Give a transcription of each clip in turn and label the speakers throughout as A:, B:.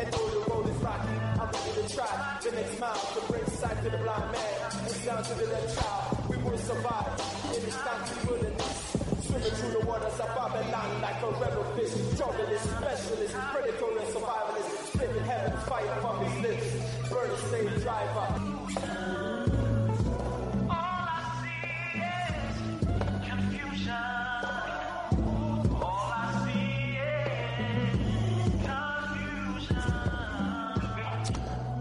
A: And though the road is rocky, I'm ready to try the next mile to bring sight to the blind man and sound to the left child. We will survive in this country wilderness. Swimming through the waters of Babylon like a rebel fish. Journalist, specialist, predator and survivalist. Spitting heaven fire from his lips. Burn slave driver.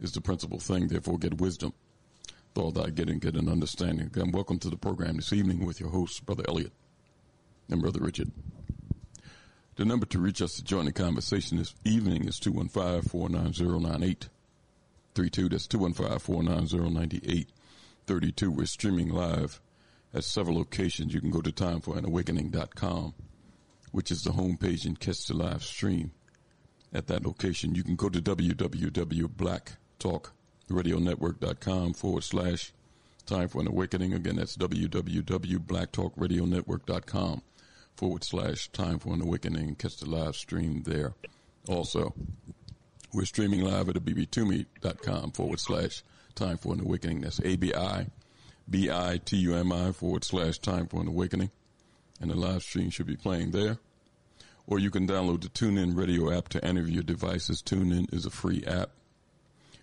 B: is the principal thing, therefore get wisdom. All that getting, get an understanding. Again, welcome to the program this evening with your hosts, Brother Elliott and Brother Richard. The number to reach us to join the conversation this evening is 215 490 That's 215 490 We're streaming live at several locations. You can go to timeforanawakening.com, which is the homepage and catch the live stream at that location. You can go to www.blacktalkradionetwork.com forward slash time for an awakening. Again, that's www.blacktalkradionetwork.com forward slash time for an awakening. Catch the live stream there. Also, we're streaming live at abibitumi.com forward slash time for an awakening. That's A-B-I B-I-T-U-M-I forward slash time for an awakening. And the live stream should be playing there. Or you can download the TuneIn radio app to any of your devices. TuneIn is a free app.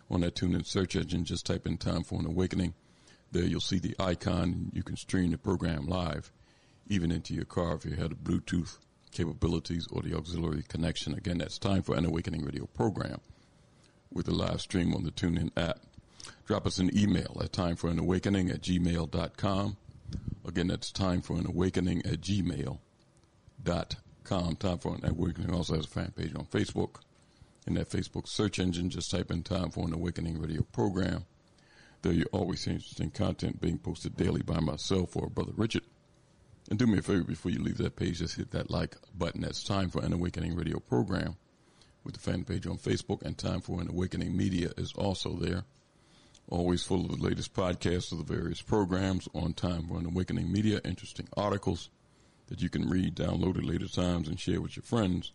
B: On that TuneIn search engine, just type in time for an awakening. There you'll see the icon. You can stream the program live, even into your car if you had a Bluetooth capabilities or the auxiliary connection. Again, that's time for an awakening radio program with a live stream on the TuneIn app. Drop us an email at timeforanawakening at gmail.com. Again, that's time for an awakening at gmail.com. Time for an awakening also has a fan page on Facebook. In that Facebook search engine, just type in time for an awakening radio program. There you always see interesting content being posted daily by myself or Brother Richard. And do me a favor before you leave that page, just hit that like button. That's time for an awakening radio program with the fan page on Facebook and time for an awakening media is also there always full of the latest podcasts of the various programs on Time for an Awakening Media, interesting articles that you can read, download at later times, and share with your friends.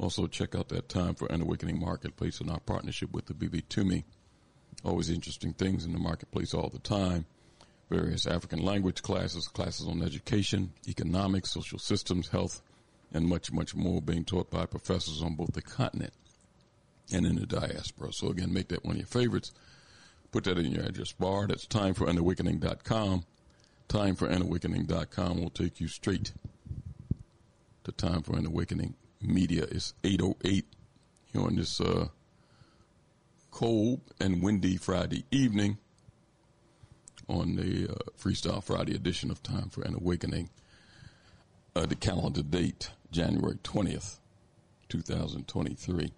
B: Also, check out that Time for an Awakening Marketplace and our partnership with the Abibitumi. Always interesting things in the marketplace all the time. Various African language classes, classes on education, economics, social systems, health, and much, much more being taught by professors on both the continent and in the diaspora. So again, make that one of your favorites. Put that in your address bar. That's timeforanawakening.com. Timeforanawakening.com will take you straight to Time for an Awakening Media. It's 8.08 here on this uh, cold and windy Friday evening on the uh, Freestyle Friday edition of Time for an Awakening. Uh, the calendar date, January 20th, 2023.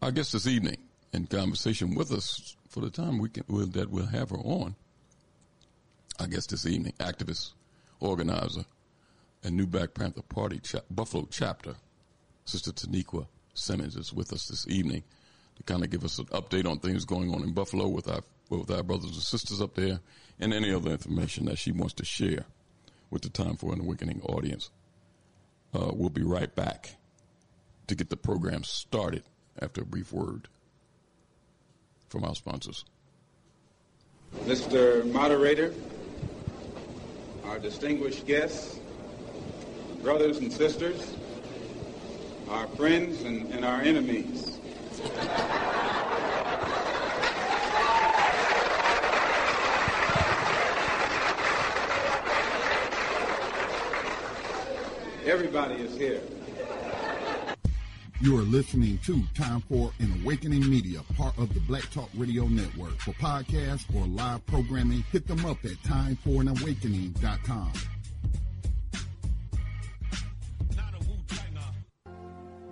B: Our guest this evening in conversation with us for the time we can, we'll, that we'll have her on. I guess this evening, activist, organizer, and new Black Panther Party cha- Buffalo chapter, Sister Taniqua Simmons is with us this evening to kind of give us an update on things going on in Buffalo with our with our brothers and sisters up there, and any other information that she wants to share with the Time for an Awakening audience. Uh, we'll be right back to get the program started after a brief word from our sponsors.
C: Mr. Moderator, our distinguished guests, brothers and sisters, our friends and, and our enemies. Everybody is here.
D: You are listening to Time for an Awakening Media, part of the Black Talk Radio Network. For podcasts or live programming, hit them up at timeforanawakening.com.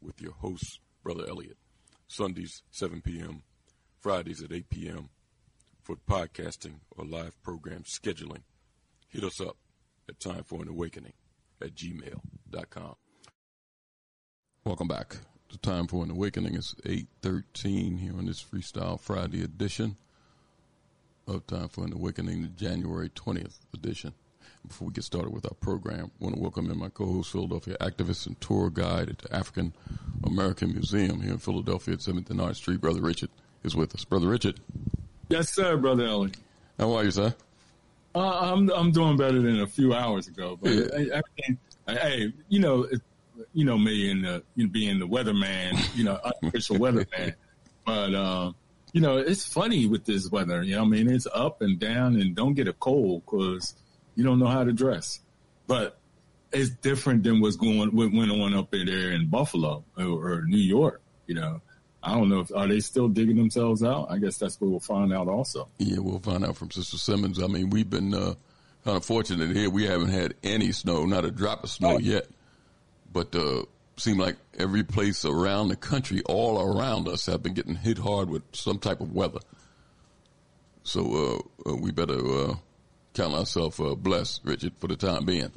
B: with your host, Brother Elliott. Sundays, 7 p.m., Fridays at 8 p.m. for podcasting or live program scheduling. Hit us up at Time for an Awakening at gmail.com. Welcome back to Time for an Awakening. It's 8.13 here on this Freestyle Friday edition of Time for an Awakening, the January 20th edition. Before we get started with our program, I want to welcome in my co-host, Philadelphia activist and tour guide at the African American Museum here in Philadelphia at 7th and Arch Street. Brother Richard is with us. Brother Richard.
E: Yes, sir, Brother Ellie.
B: How are you, sir?
E: Uh, I'm I'm doing better than a few hours ago. But yeah. hey, you know, it, you know me and the, you know, being the weatherman, you know, unofficial weatherman. But um, you know, it's funny with this weather. You know, I mean, it's up and down, and don't get a cold because you don't know how to dress. But it's different than what's going what went on up in there in Buffalo or, or, New York. You know, I don't know if are they still digging themselves out. I guess that's what we'll find out also.
B: Yeah, we'll find out from Sister Simmons. I mean, we've been uh, kind of fortunate here. We haven't had any snow, not a drop of snow oh. yet, but uh, seem like every place around the country, all around us, have been getting hit hard with some type of weather. So uh, uh we better uh, count ourselves uh, blessed, Richard, for the time being.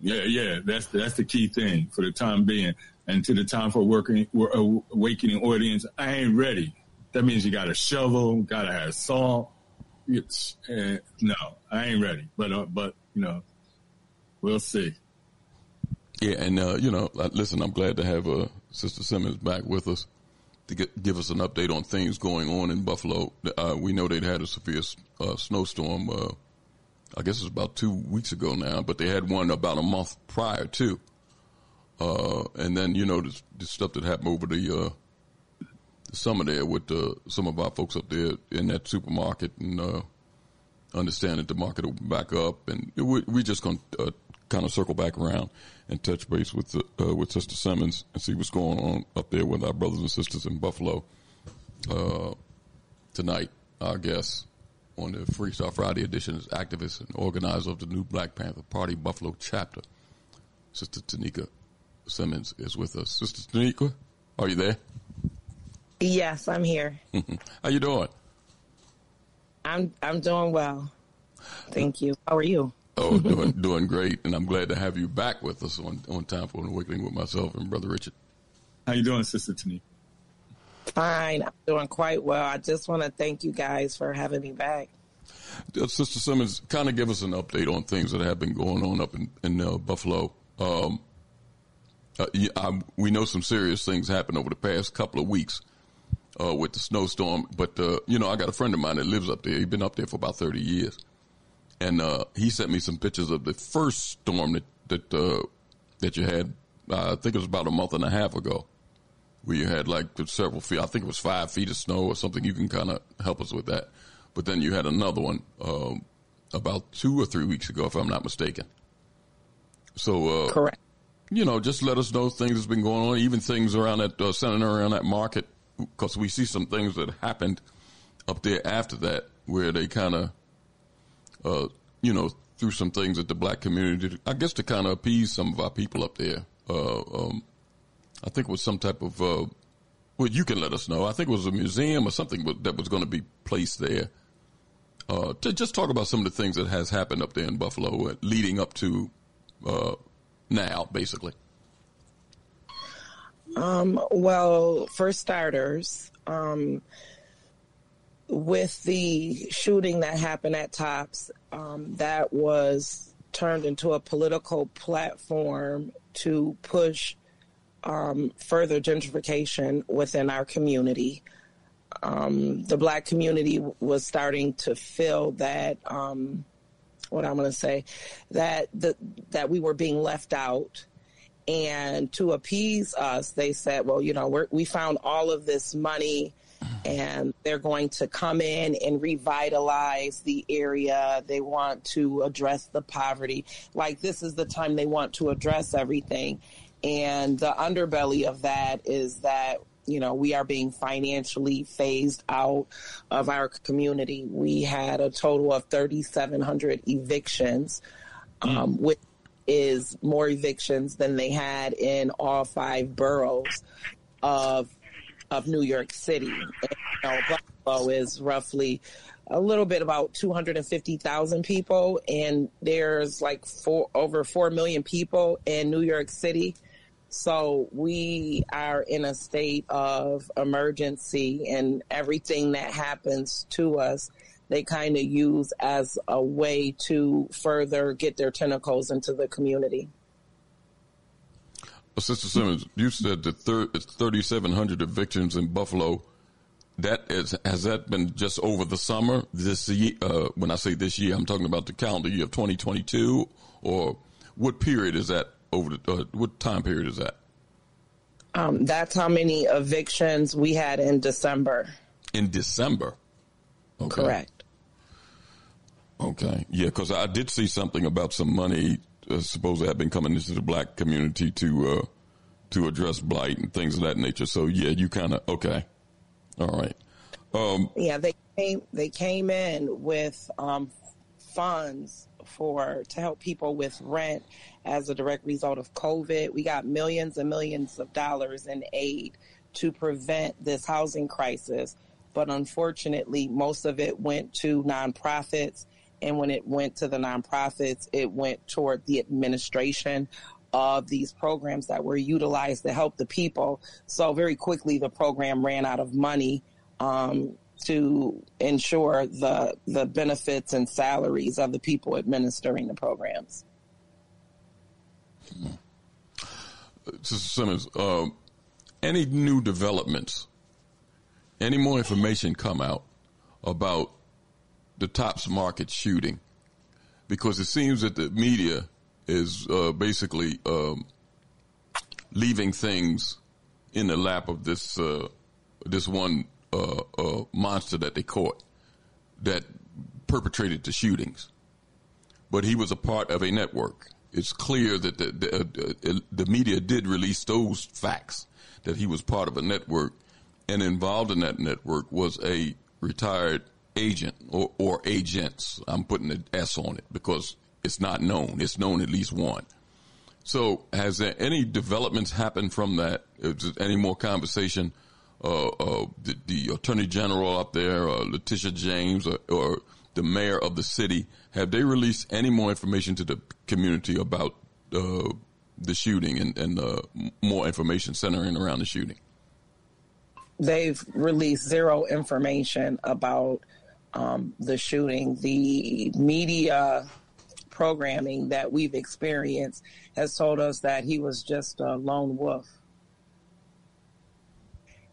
E: Yeah, yeah, that's that's the key thing for the time being. And to the time for working uh, awakening audience, I ain't ready. That means you got a shovel, got to have salt. It's, uh, no, I ain't ready. But uh, but you know, we'll see.
B: Yeah, and uh, you know, listen, I'm glad to have uh, Sister Simmons back with us to get, give us an update on things going on in Buffalo. Uh, we know they'd had a severe uh, snowstorm. Uh, I guess it's about two weeks ago now, but they had one about a month prior too. Uh, and then you know the, the, stuff that happened over the, uh, the summer there with uh, some of our folks up there in that supermarket and uh, understand that the market will back up, and it, we, we just going to kind of circle back around and touch base with uh, with Sister Simmons and see what's going on up there with our brothers and sisters in Buffalo uh, tonight. I guest on the Freestyle Friday edition is activist and organizer of the new Black Panther Party Buffalo chapter. Sister Taniqua Simmons is with us. Sister Taniqua, are you there?
F: Yes, I'm here.
B: How you doing?
F: I'm I'm doing well. Thank you. How are you?
B: Oh, doing doing great, and I'm glad to have you back with us on on time for an awakening with myself and brother Richard.
E: How you doing, Sister Taniqua?
F: Fine, I'm doing quite well. I just want to thank you guys for having me back.
B: Uh, Sister Simmons, kind of give us an update on things that have been going on up in, in uh, Buffalo. Um, uh, I, we know some serious things happened over the past couple of weeks uh, with the snowstorm, but uh, you know, I got a friend of mine that lives up there. He's been up there for about thirty years, and uh, he sent me some pictures of the first storm that that that you had. I think it was about a month and a half ago where you had like several feet. I think it was five feet of snow or something. You can kind of help us with that. But then you had another one um, about two or three weeks ago, if I'm not mistaken. So
F: uh, correct.
B: You know, just let us know things that's been going on, even things around that uh, centering around that market, because we see some things that happened up there after that where they kind of, uh, you know, threw some things at the black community. I guess to kind of appease some of our people up there. Uh, um, I think it was some type of, uh, well, you can let us know. I think it was a museum or something that was going to be placed there. Uh, to just talk about some of the things that has happened up there in Buffalo, leading up to uh, now, basically.
F: Um, well, for starters, um, with the shooting that happened at Tops, um, that was turned into a political platform to push um, further gentrification within our community. Um, the black community was starting to feel that um, what I'm going to say that the, that we were being left out. And to appease us, they said, "Well, you know, we found all of this money, and they're going to come in and revitalize the area. They want to address the poverty. Like this is the time they want to address everything." And the underbelly of that is that you know, we are being financially phased out of our community. We had a total of 3,700 evictions, mm. um, which is more evictions than they had in all five boroughs of of New York City. And, you know, Buffalo is roughly a little bit about 250,000 people, and there's like four over four million people in New York City. So we are in a state of emergency, and everything that happens to us, they kind of use as a way to further get their tentacles into the community.
B: Well, Sister Simmons, you said that thir- 3,700 evictions in Buffalo. That is, has that been just over the summer? This year, uh, when I say this year, I'm talking about the calendar year of 2022, or what period is that over the, uh, what time period is that?
F: Um, that's how many evictions we had in December.
B: In December?
F: Okay. Correct.
B: Okay. Yeah, because I did see something about some money uh, supposed to have been coming into the black community to uh, to address blight and things of that nature. So yeah, you kind of okay. All right. Um,
F: yeah, they came. They came in with um, funds for to help people with rent as a direct result of COVID. We got millions and millions of dollars in aid to prevent this housing crisis. But unfortunately, most of it went to nonprofits And when it went to the nonprofits, it went toward the administration of these programs that were utilized to help the people. So very quickly, the program ran out of money um, to ensure the the benefits and salaries of the people administering the programs.
B: Sister Simmons, uh, any new developments, any more information come out about the Tops Market shooting? Because it seems that the media is uh, basically um, leaving things in the lap of this uh, this one uh, uh, monster that they caught that perpetrated the shootings. But he was a part of a network. It's clear that the the, uh, the media did release those facts that he was part of a network, and involved in that network was a retired agent or, or agents. I'm putting an S on it because it's not known. It's known at least one. So, has there any developments happened from that? Any more conversation? Uh, uh, the, the, attorney general up there, uh, Letitia James, or, or, the mayor of the city, have they released any more information to the community about uh, the shooting and, and uh, more information centering around the shooting?
F: They've released zero information about um, the shooting. The media programming that we've experienced has told us that he was just a lone wolf.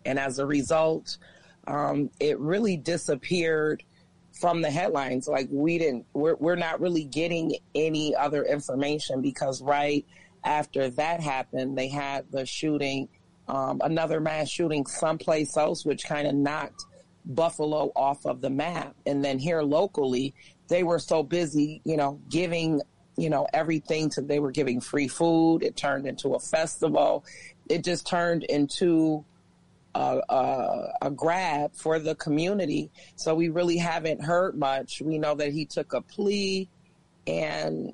F: And as a result, um, it really disappeared from the headlines. Like we didn't, we're, we're not really getting any other information because right after that happened, they had the shooting, um, another mass shooting someplace else, which kind of knocked Buffalo off of the map. And then here locally, they were so busy, you know, giving, you know, everything to, they were giving free food. It turned into a festival. It just turned into a, a, a, grab for the community. So we really haven't heard much. We know that he took a plea and,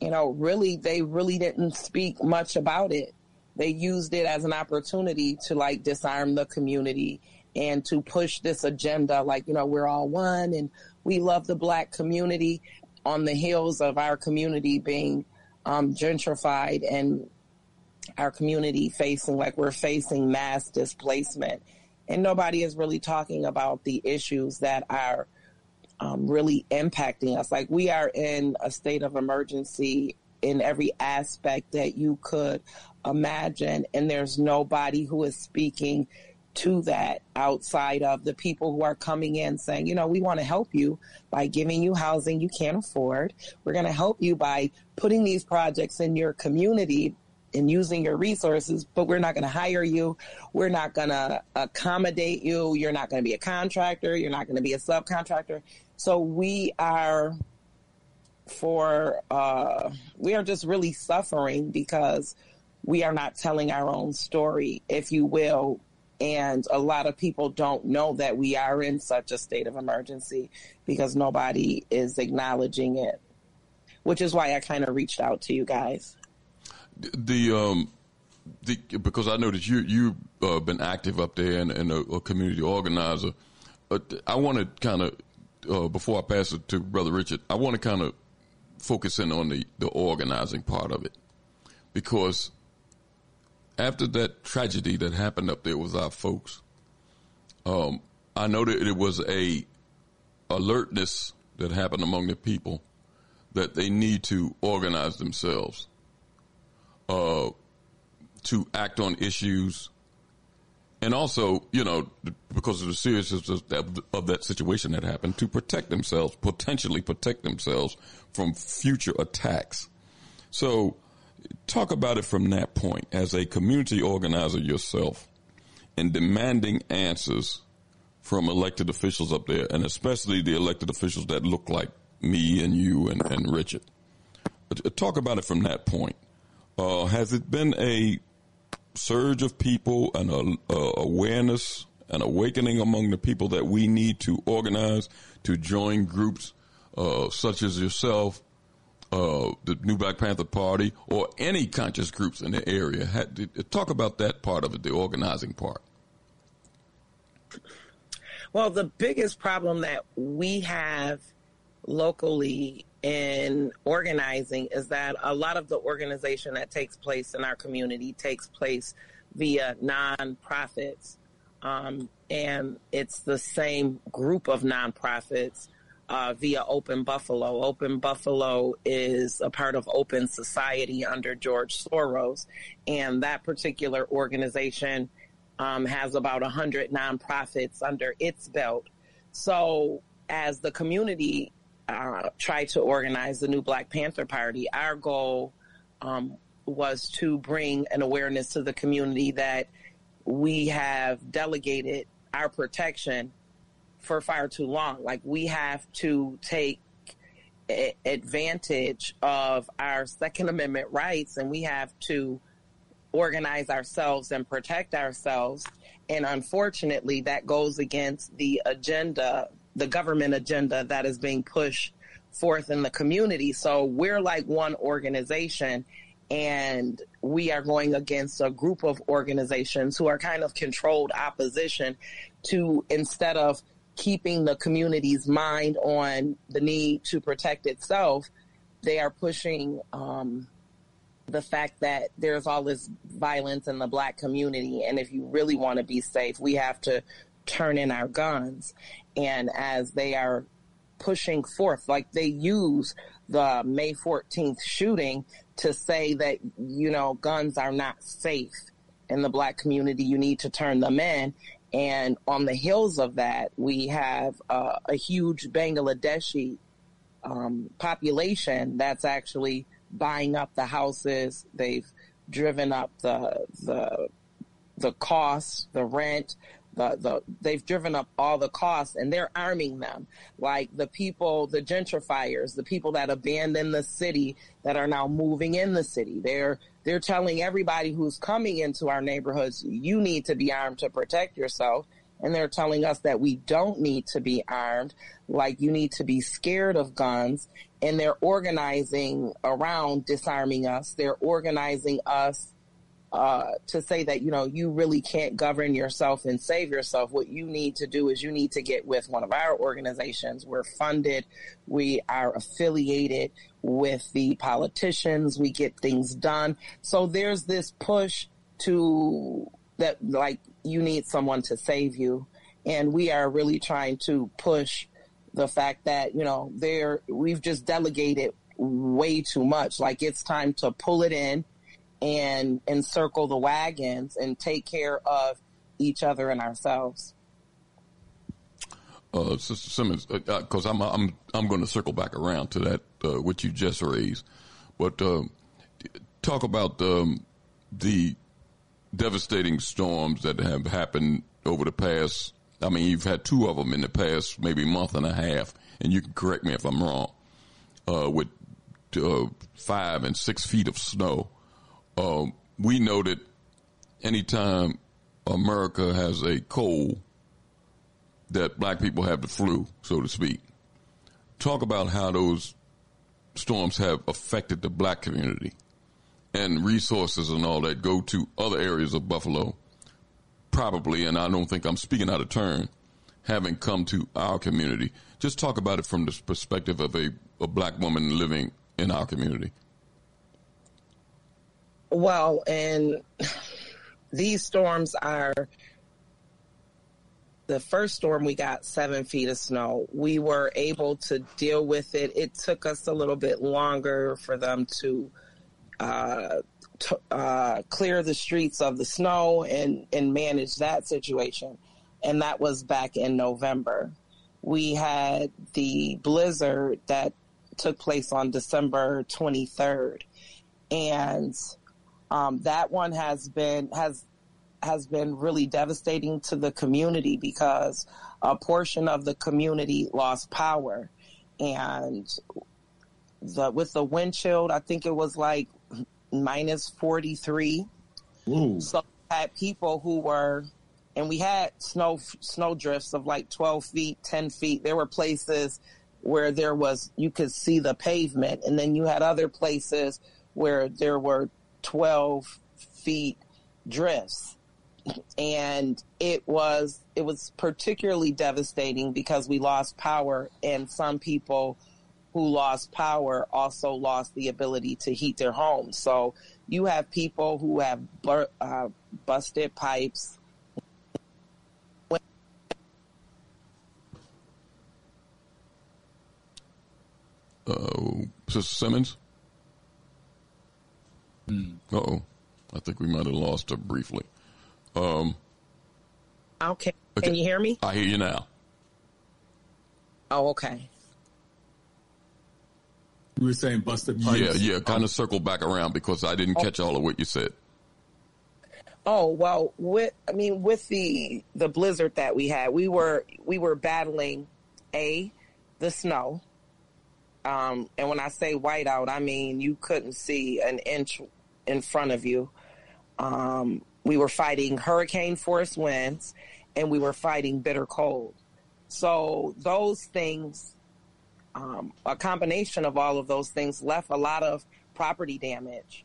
F: you know, really, they really didn't speak much about it. They used it as an opportunity to like disarm the community and to push this agenda like, you know, we're all one and we love the black community on the heels of our community being um, gentrified and our community facing like we're facing mass displacement. And nobody is really talking about the issues that are um, really impacting us. Like we are in a state of emergency in every aspect that you could imagine, and there's nobody who is speaking to that outside of the people who are coming in saying, you know, we want to help you by giving you housing you can't afford. We're going to help you by putting these projects in your community and using your resources, but we're not going to hire you. We're not going to accommodate you. You're not going to be a contractor. You're not going to be a subcontractor. So we are for, uh, we are just really suffering because we are not telling our own story, if you will, and a lot of people don't know that we are in such a state of emergency because nobody is acknowledging it, which is why I kind of reached out to you guys.
B: The, um, the, because I know that you you've uh, been active up there and, and a, a, community organizer. I want to kind of uh, before I pass it to Brother Richard, I want to kind of focus in on the the organizing part of it because after that tragedy that happened up there with our folks, um, I know that it was a alertness that happened among the people that they need to organize themselves uh, to act on issues, and also, you know, because of the seriousness of that, of that situation that happened, to protect themselves, potentially protect themselves from future attacks. So talk about it from that point as a community organizer yourself and demanding answers from elected officials up there, and especially the elected officials that look like me and you and, and Richard. Uh, talk about it from that point. Uh, has it been a surge of people and a, a awareness and awakening among the people that we need to organize to join groups uh, such as yourself uh, the New Black Panther Party or any conscious groups in the area. Had, talk about that part of it, the organizing part.
F: Well, the biggest problem that we have locally in organizing is that a lot of the organization that takes place in our community takes place via nonprofits. Um, and it's the same group of nonprofits uh, via Open Buffalo. Open Buffalo is a part of Open Society under George Soros, and that particular organization um, has about 100 nonprofits under its belt. So, as the community uh, tried to organize the new Black Panther Party, our goal um, was to bring an awareness to the community that we have delegated our protection for far too long. Like we have to take a- advantage of our Second Amendment rights and we have to organize ourselves and protect ourselves. And unfortunately, that goes against the agenda, the government agenda that is being pushed forth in the community. So we're like one organization and we are going against a group of organizations who are kind of controlled opposition to instead of keeping the community's mind on the need to protect itself, they are pushing um, the fact that there's all this violence in the black community. And if you really want to be safe, we have to turn in our guns. And as they are pushing forth, like they use the May 14th shooting to say that, you know, guns are not safe in the black community. You need to turn them in. And on the heels of that, we have uh, a huge Bangladeshi um, population that's actually buying up the houses. They've driven up the the the cost, the rent, the, the they've driven up all the costs and they're arming them. Like the people the gentrifiers the people that abandon the city that are now moving in the city. They're they're telling everybody who's coming into our neighborhoods you need to be armed to protect yourself. And they're telling us that we don't need to be armed. Like you need to be scared of guns. And they're organizing around disarming us. They're organizing us uh, to say that you know you really can't govern yourself and save yourself. What you need to do is you need to get with one of our organizations. We're funded, we are affiliated with the politicians, we get things done. So there's this push to that like you need someone to save you, and we are really trying to push the fact that you know there we've just delegated way too much. Like it's time to pull it in and encircle the wagons and take care of each other and ourselves.
B: Uh, Sister Simmons, because uh, I'm I'm I'm going to circle back around to that uh, what you just raised, but uh, talk about um, the devastating storms that have happened over the past. I mean, you've had two of them in the past maybe month and a half, and you can correct me if I'm wrong. Uh, with uh, five and six feet of snow um, we know that anytime America has a cold, that black people have the flu, so to speak. Talk about how those storms have affected the black community and resources and all that go to other areas of Buffalo, probably, and I don't think I'm speaking out of turn, having come to our community. Just talk about it from the perspective of a, a black woman living in our community.
F: Well, and these storms are the first storm we got seven feet of snow. We were able to deal with it. It took us a little bit longer for them to uh, uh, clear the streets of the snow and, and manage that situation. And that was back in November. We had the blizzard that took place on December 23rd. And um, that one has been has has been really devastating to the community because a portion of the community lost power, and the with the wind chill, I think it was like minus forty three. So had people who were, and we had snow snow drifts of like twelve feet, ten feet. There were places where there was you could see the pavement, and then you had other places where there were 12 feet drifts and it was it was particularly devastating because we lost power and some people who lost power also lost the ability to heat their homes. So you have people who have bur- uh, busted pipes.
B: Uh, Simmons? Uh oh. I think we might have lost her briefly. Um,
F: Okay. Can you hear me?
B: I hear you now.
F: Oh, okay.
E: You were saying busted pipes.
B: Yeah, yeah. Kind of circle back around because I didn't catch all of what you said.
F: Oh well, with I mean, with the the blizzard that we had, we were we were battling a the snow, um, and when I say whiteout, I mean you couldn't see an inch in front of you. Um, we were fighting hurricane force winds, and we were fighting bitter cold. So those things, um, a combination of all of those things, left a lot of property damage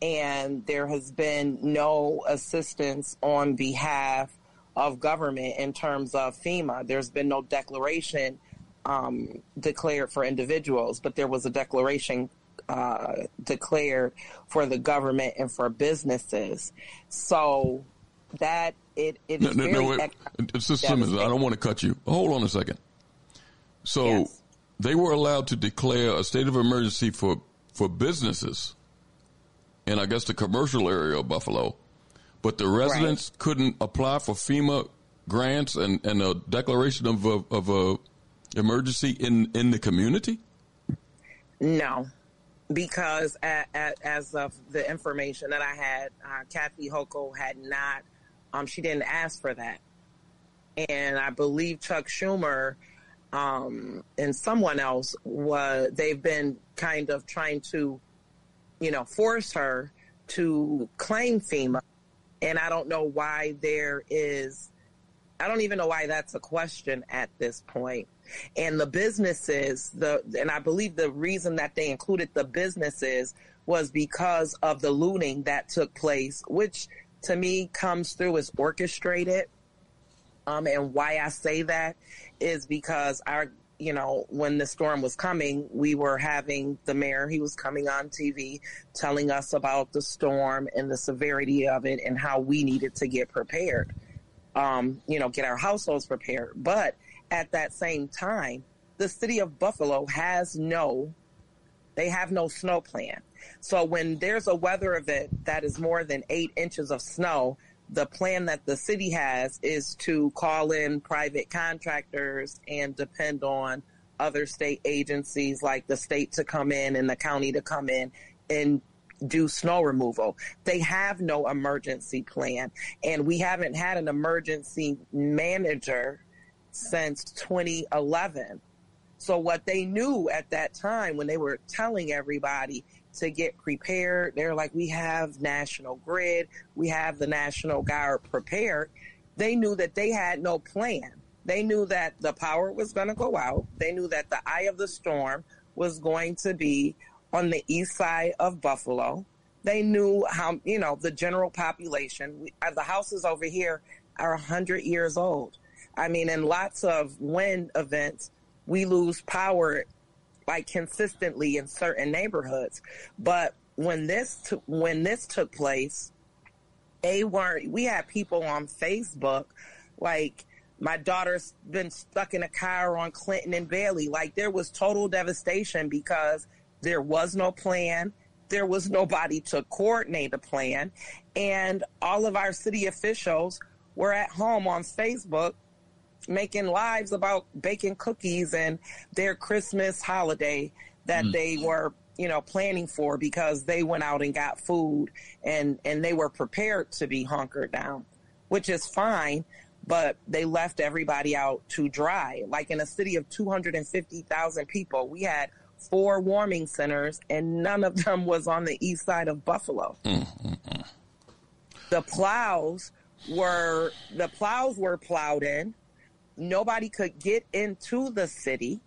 F: and there has been no assistance on behalf of government in terms of FEMA. There's been no declaration um, declared for individuals, but there was a declaration uh, declared for the government and for businesses. So that it, it
B: No,
F: is
B: no,
F: very
B: no. Simmons, I don't want to cut you. Hold on a second. So they were allowed to declare a state of emergency for for businesses, in I guess the commercial area of Buffalo, but the residents couldn't apply for FEMA grants and, and a declaration of a, of a emergency in in the community.
F: No, because a a as of the information that I had, uh, Kathy Hochul had not. Um, she didn't ask for that, and I believe Chuck Schumer um, and someone else was. They've been kind of trying to, you know, force her to claim FEMA, and I don't know why there is. I don't even know why that's a question at this point. And the businesses, the and I believe the reason that they included the businesses was because of the looting that took place, which to me comes through as orchestrated. Um, and why I say that is because our, you know, when the storm was coming, we were having the mayor, he was coming on TV telling us about the storm and the severity of it and how we needed to get prepared um, you know, get our households prepared. But at that same time, the city of Buffalo has no, they have no snow plan. So when there's a weather event that is more than eight inches of snow, the plan that the city has is to call in private contractors and depend on other state agencies like the state to come in and the county to come in and do snow removal. They have no emergency plan, and we haven't had an emergency manager since 2011. So, what they knew at that time when they were telling everybody to get prepared, they're like, we have National Grid, we have the National Guard prepared. They knew that they had no plan. They knew that the power was going to go out. They knew that the eye of the storm was going to be on the east side of Buffalo. They knew how, you know, the general population, we, uh, the houses over here are 100 years old. I mean, in lots of wind events, we lose power like consistently in certain neighborhoods. But when this t- when this took place, they weren't. We had people on Facebook like my daughter's been stuck in a car on Clinton and Bailey. Like there was total devastation because there was no plan. There was nobody to coordinate a plan. And all of our city officials were at home on Facebook making lives about baking cookies and their Christmas holiday that
G: Mm.
F: they were, you know, planning for because they went out and got food and, and they were prepared to be hunkered down, which is fine. But they left everybody out to dry. Like in a city of 250,000 people, we had four warming centers and none of them was on the east side of Buffalo. Mm, mm, mm. The plows were the plows were plowed in. Nobody could get into the city.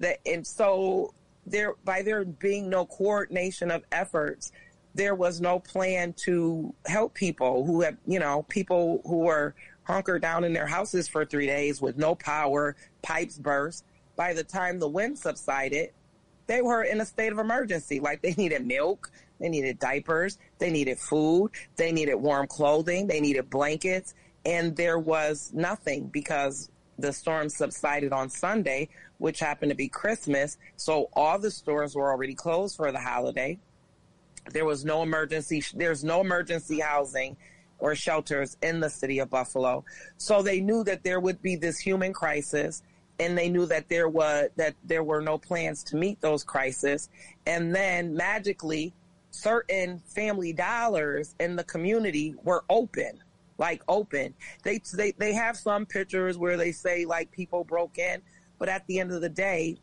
F: That and so there by there being no coordination of efforts, there was no plan to help people who have you know people who were hunkered down in their houses for three days with no power, pipes burst. By the time the wind subsided, they were in a state of emergency. Like they needed milk, they needed diapers, they needed food, they needed warm clothing, they needed blankets, and there was nothing because the storm subsided on Sunday, which happened to be Christmas. So all the stores were already closed for the holiday. There was no emergency. There's no emergency housing or shelters in the city of Buffalo. So they knew that there would be this human crisis and they knew that there was that there were no plans to meet those crises and then magically certain family dollars in the community were open like open they they they have some pictures where they say like people broke in but at the end of the day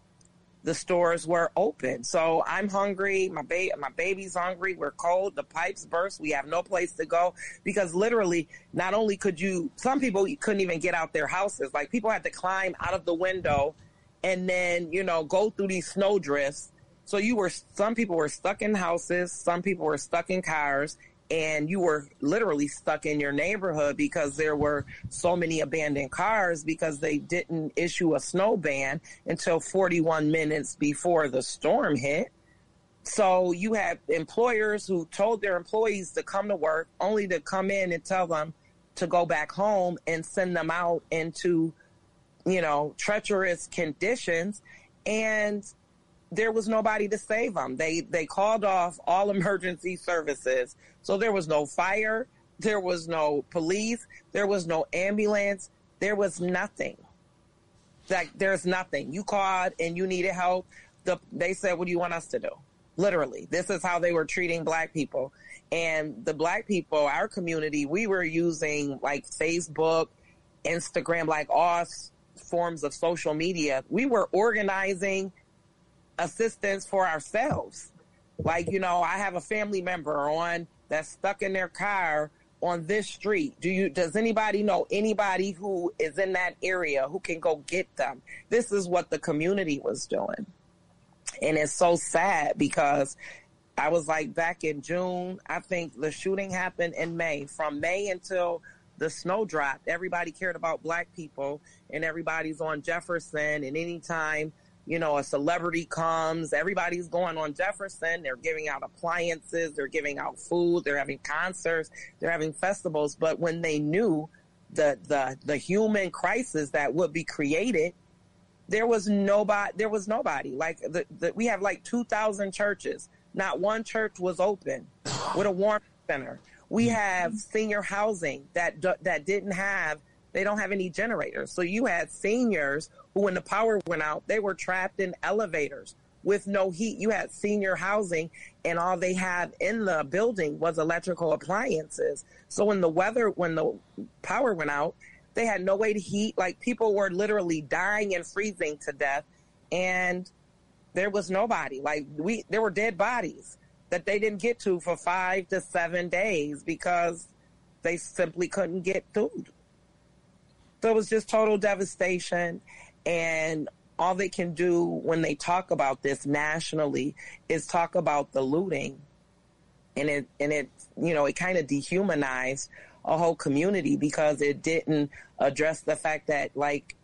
F: the stores were open. So I'm hungry. My ba- my baby's hungry. We're cold. The pipes burst. We have no place to go because literally, not only could you, some people couldn't even get out their houses. Like people had to climb out of the window and then, you know, go through these snowdrifts. So you were, some people were stuck in houses. Some people were stuck in cars and you were literally stuck in your neighborhood because there were so many abandoned cars because they didn't issue a snow ban until 41 minutes before the storm hit. So you had employers who told their employees to come to work only to come in and tell them to go back home and send them out into, you know, treacherous conditions. And there was nobody to save them. They they called off all emergency services. So there was no fire, there was no police, there was no ambulance, there was nothing. Like there's nothing. You called and you needed help. The, they said, "What do you want us to do?" Literally, this is how they were treating black people. And the black people, our community, we were using like Facebook, Instagram, like all forms of social media. We were organizing assistance for ourselves. Like, you know, I have a family member on that's stuck in their car on this street. Do you does anybody know anybody who is in that area who can go get them? This is what the community was doing. And it's so sad because I was like back in June, I think the shooting happened in May. From May until the snow dropped, everybody cared about black people and everybody's on Jefferson and anytime you know, a celebrity comes, everybody's going on Jefferson, they're giving out appliances, they're giving out food, they're having concerts, they're having festivals. But when they knew the the the human crisis that would be created, there was nobody there was nobody. Like the, the we have like two thousand churches. Not one church was open with a warm center. We mm-hmm. have senior housing that that didn't have they don't have any generators. So you had seniors who, when the power went out, they were trapped in elevators with no heat. You had senior housing, and all they had in the building was electrical appliances. So when the weather, when the power went out, they had no way to heat. Like people were literally dying and freezing to death, and there was nobody. Like we, there were dead bodies that they didn't get to for five to seven days because they simply couldn't get food. So it was just total devastation. And all they can do when they talk about this nationally is talk about the looting. And it, and it, you know, it kind of dehumanized a whole community because it didn't address the fact that like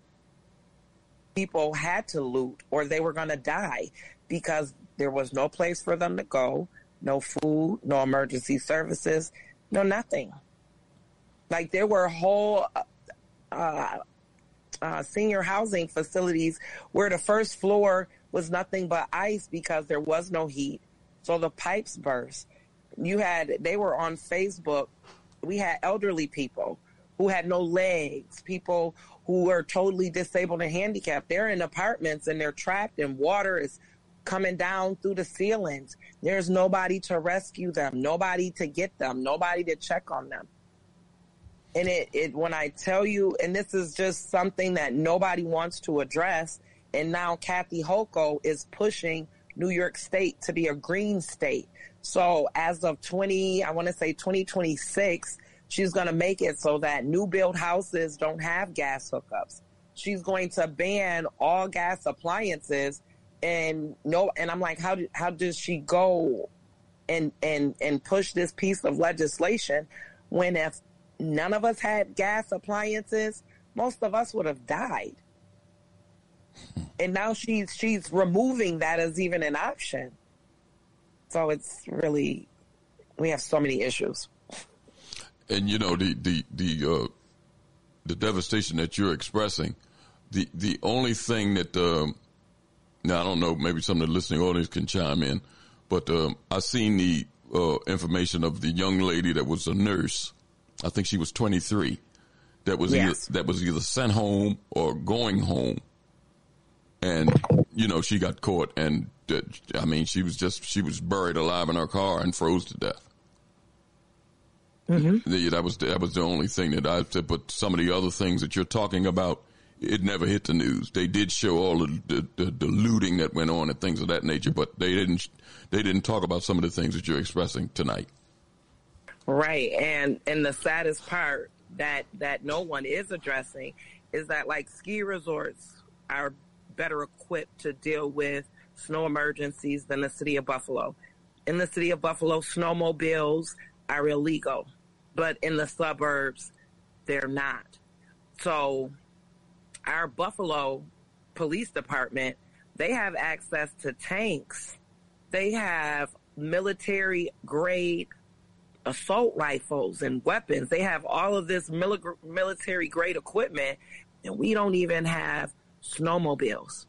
F: people had to loot or they were going to die because there was no place for them to go, no food, no emergency services, no nothing. Like there were whole uh, uh, senior housing facilities where the first floor was nothing but ice because there was no heat. So the pipes burst. You had, they were on Facebook. We had elderly people who had no legs, people who were totally disabled and handicapped. They're in apartments and they're trapped and water is coming down through the ceilings. There's nobody to rescue them, nobody to get them, nobody to check on them. And it, it, when I tell you, and this is just something that nobody wants to address, and now Kathy Hochul is pushing New York State to be a green state. So as of 20, I want to say 2026, she's going to make it so that new build houses don't have gas hookups. She's going to ban all gas appliances and no, and I'm like, how, how does she go and, and, and push this piece of legislation when if none of us had gas appliances, most of us would have died. and now she's she's removing that as even an option. So it's really we have so many issues.
B: And you know the the the uh, the devastation that you're expressing. The the only thing that um, now I don't know maybe some of the listening audience can chime in, but um, I seen the uh, information of the young lady that was a nurse. I think she was 23. That was
F: Yes.
B: either, that was either sent home or going home, and you know she got caught. And uh, I mean, she was just she was buried alive in her car and froze to death. The- that was that was the only thing that I said. But some of the other things that you're talking about, it never hit the news. They did show all of the, the, the looting that went on and things of that nature, but they didn't they didn't talk about some of the things that you're expressing tonight.
F: Right. And and the saddest part that that no one is addressing is that like ski resorts are better equipped to deal with snow emergencies than the city of Buffalo. In the city of Buffalo, snowmobiles are illegal, but in the suburbs they're not. So our Buffalo Police Department, they have access to tanks. They have military grade assault rifles and weapons. They have all of this mili- military grade equipment, and we don't even have snowmobiles.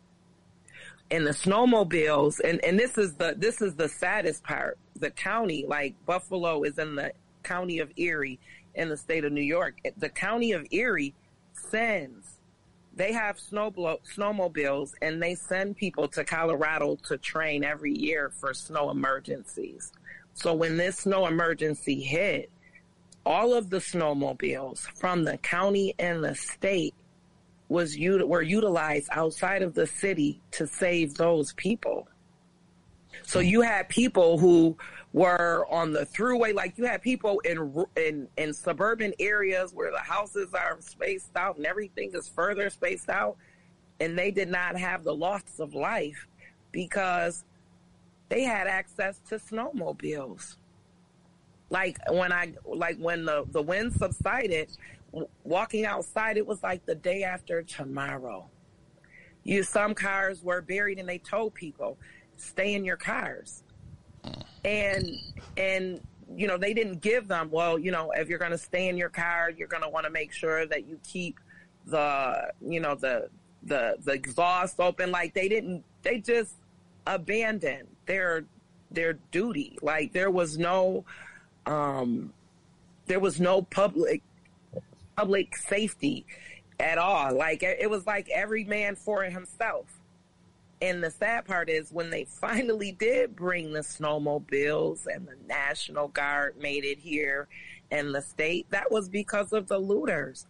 F: And the snowmobiles, and, and this is the this is the saddest part. The county, like Buffalo, is in the county of Erie in the state of New York. The county of Erie sends they have snowblo- snowmobiles and they send people to Colorado to train every year for snow emergencies. So when this snow emergency hit, all of the snowmobiles from the county and the state was were utilized outside of the city to save those people. So you had people who were on the Thruway, like you had people in in in suburban areas where the houses are spaced out and everything is further spaced out, and they did not have the loss of life because they had access to snowmobiles. Like when I like when the the wind subsided, walking outside, it was like the day after tomorrow. You some cars were buried and they told people stay in your cars and and you know they didn't give them well you know if you're going to stay in your car you're going to want to make sure that you keep the you know the the the exhaust open like they didn't they just abandoned their their duty. Like there was no um there was no public public safety at all. Like it was like every man for himself. And the sad part is when they finally did bring the snowmobiles and the National Guard made it here and the state, that was because of the looters.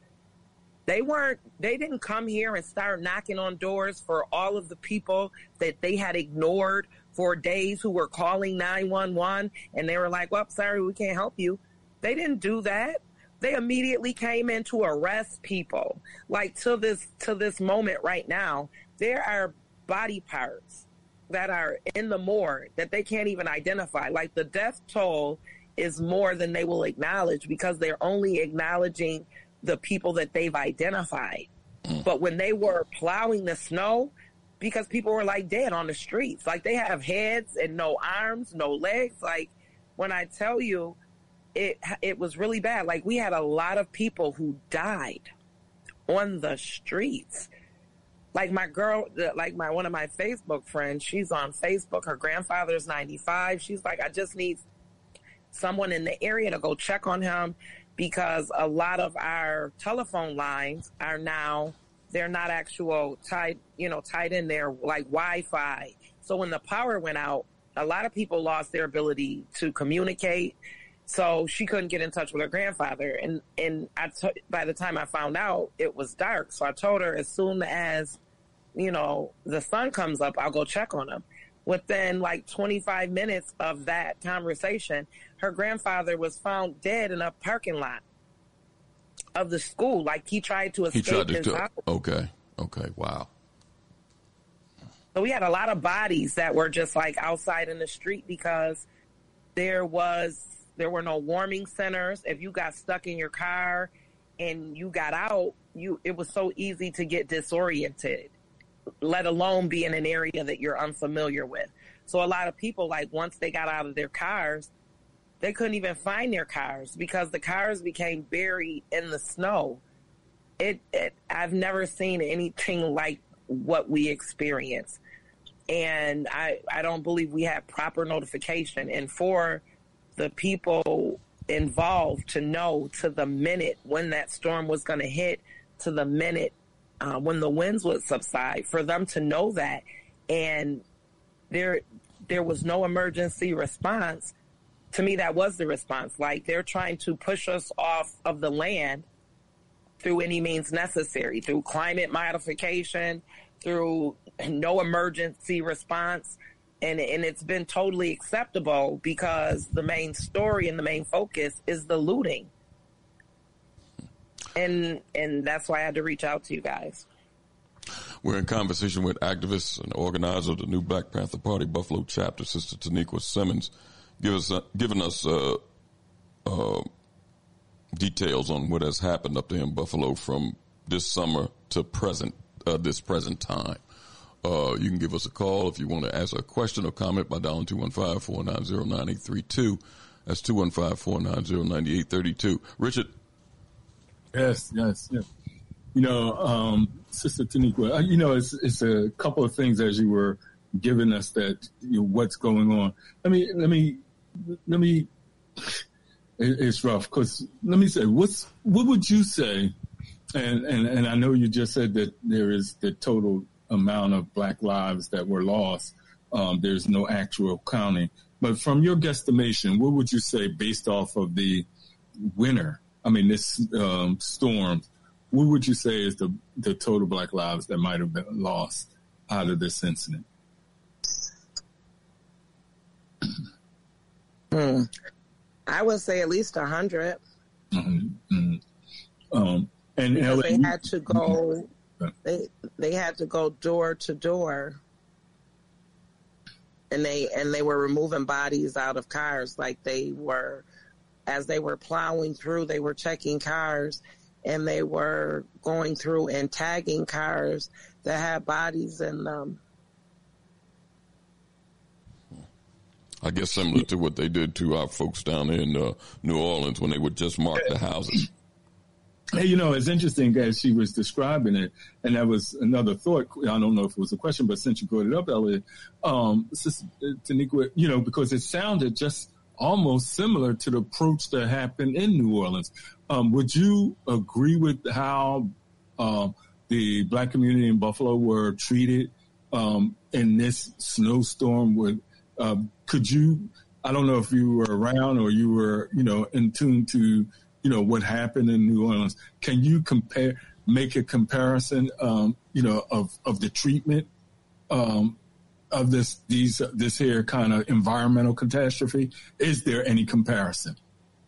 F: They weren't, they didn't come here and start knocking on doors for all of the people that they had ignored for days who were calling 911 and they were like, well, sorry, we can't help you. They didn't do that. They immediately came in to arrest people. Like to this, to this moment right now, there are body parts that are in the morgue that they can't even identify. Like the death toll is more than they will acknowledge because they're only acknowledging the people that they've identified. Hmm. But when they were plowing the snow, because people were like dead on the streets, like they have heads and no arms, no legs. Like when I tell you, it it was really bad. Like we had a lot of people who died on the streets like my girl like my one of my facebook friends she's on facebook her grandfather's 95 she's like i just need someone in the area to go check on him because a lot of our telephone lines are now they're not actual tied you know tied in there like wi-fi. So when the power went out a lot of people lost their ability to communicate. So she couldn't get in touch with her grandfather. And and I t- by the time i found out it was dark. So i told her as soon as you know the sun comes up i'll go check on him. Within like 25 minutes of that conversation her grandfather was found dead in a parking lot of the school like he tried to
B: He
F: escape
B: tried to.
F: his
B: do-
F: house.
B: Okay. Okay. Wow.
F: So we had a lot of bodies that were just like outside in the street because there was there were no warming centers. If you got stuck in your car and you got out, you it was so easy to get disoriented. let alone be in an area that you're unfamiliar with. So a lot of people, like once they got out of their cars, they couldn't even find their cars because the cars became buried in the snow. It, it I've never seen anything like what we experienced. And I, I don't believe we had proper notification. And for the people involved to know to the minute when that storm was going to hit, to the minute uh, when the winds would subside, for them to know that, and there there was no emergency response. To me, that was the response. Like they're trying to push us off of the land through any means necessary, through climate modification, through no emergency response. And, and it's been totally acceptable because the main story and the main focus is the looting. And and that's why I had to reach out to you guys.
B: We're in conversation with activist and organizer of the new Black Panther Party Buffalo chapter, Sister Taniqua Simmons, give us, uh, giving us uh, uh, details on what has happened up there in Buffalo from this summer to present uh, this present time. Uh, you can give us a call if you want to ask a question or comment by dialing 215-490-9832. That's 215-490-9832. Richard.
E: Yes, yes, yes. You know, um, Sister Taniqua, uh, you know, it's, it's a couple of things as you were giving us that, you know, what's going on. Let me, let me, let me, it's rough because let me say, what's, what would you say and, and, and I know you just said that there is the total amount of black lives that were lost. Um, there's no actual counting, but from your guesstimation, what would you say based off of the winter? I mean, this um, storm. What would you say is the the total black lives that might have been lost out of this incident?
F: Hmm. I would say at least a 100
E: mm-hmm. mm-hmm. um, and
F: because they had to go, they they had to go door to door, and they and they were removing bodies out of cars like they were, as they were plowing through, they were checking cars, and they were going through and tagging cars that had bodies in them.
B: I guess similar to what they did to our folks down in uh, New Orleans when they would just mark the houses.
E: Hey, you know, it's interesting as she was describing it, and that was another thought. I don't know if it was a question, but since you brought it up, Elliott, um, Taniqua, you know, because it sounded just almost similar to the approach that happened in New Orleans. Um, would you agree with how um, the black community in Buffalo were treated um, in this snowstorm? With uh, could you? I don't know if you were around or you were, you know, in tune to you know, what happened in New Orleans. Can you compare, make a comparison, um, you know, of, of the treatment, um, of this, these, this here kind of environmental catastrophe? Is there any comparison?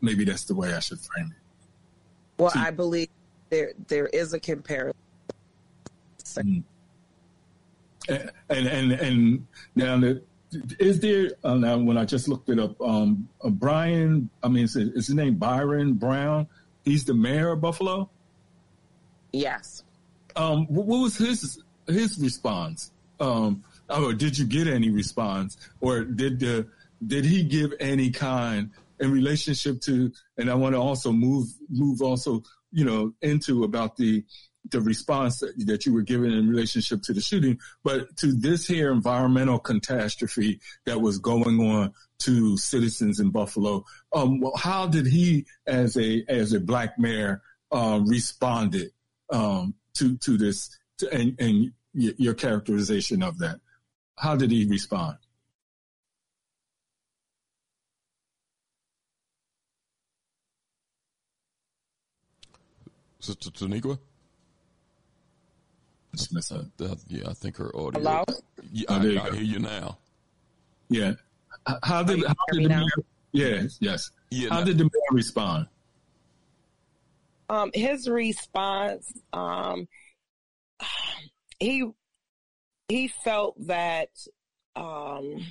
E: Maybe that's the way I should frame it.
F: Well, I believe there, there is a comparison.
E: Mm-hmm. And, and, and, and now that is there uh, now when I just looked it up? Um, uh, Brian, I mean, is, is his name Byron Brown? He's the mayor of Buffalo.
F: Yes.
E: Um, what, what, was his his response? Um, or did you get any response, or did the did he give any kind in relationship to? And I want to also move move also you know into about the the response that, that you were given in relationship to the shooting, but to this here environmental catastrophe that was going on to citizens in Buffalo. Um, well, how did he, as a as a black mayor, uh, responded um, to to this to, and, and your characterization of that? How did he respond?
B: Sister Taniqua? Uh, yeah, I think her audio. Hello? Yeah, oh, I, I hear you now.
E: Yeah. How did, how did the mayor, yes, yes. Yeah, how did the mayor respond?
F: Um, his response, um, he, he felt that, um,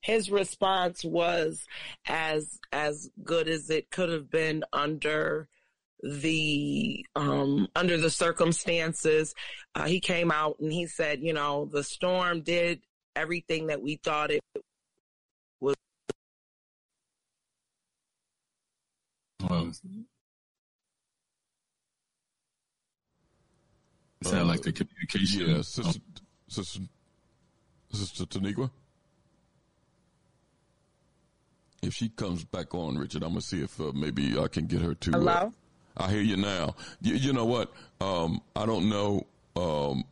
F: his response was as, as good as it could have been under the um, under the circumstances. Uh, he came out and he said, you know, the storm did everything that we thought it was.
E: Well, sound like the communication.
B: Yeah, Sister, Sister, Sister Taniqua. If she comes back on, Richard, I'm gonna see if uh, maybe I can get her to.
F: Hello.
B: I hear you now. You, you know what? Um, I don't know um,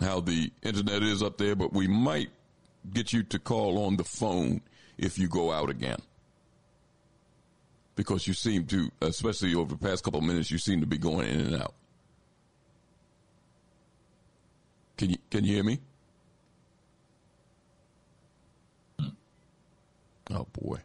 B: how the internet is up there, but we might get you to call on the phone if you go out again. Because you seem to, especially over the past couple of minutes, you seem to be going in and out. Can you can you hear me? Oh boy.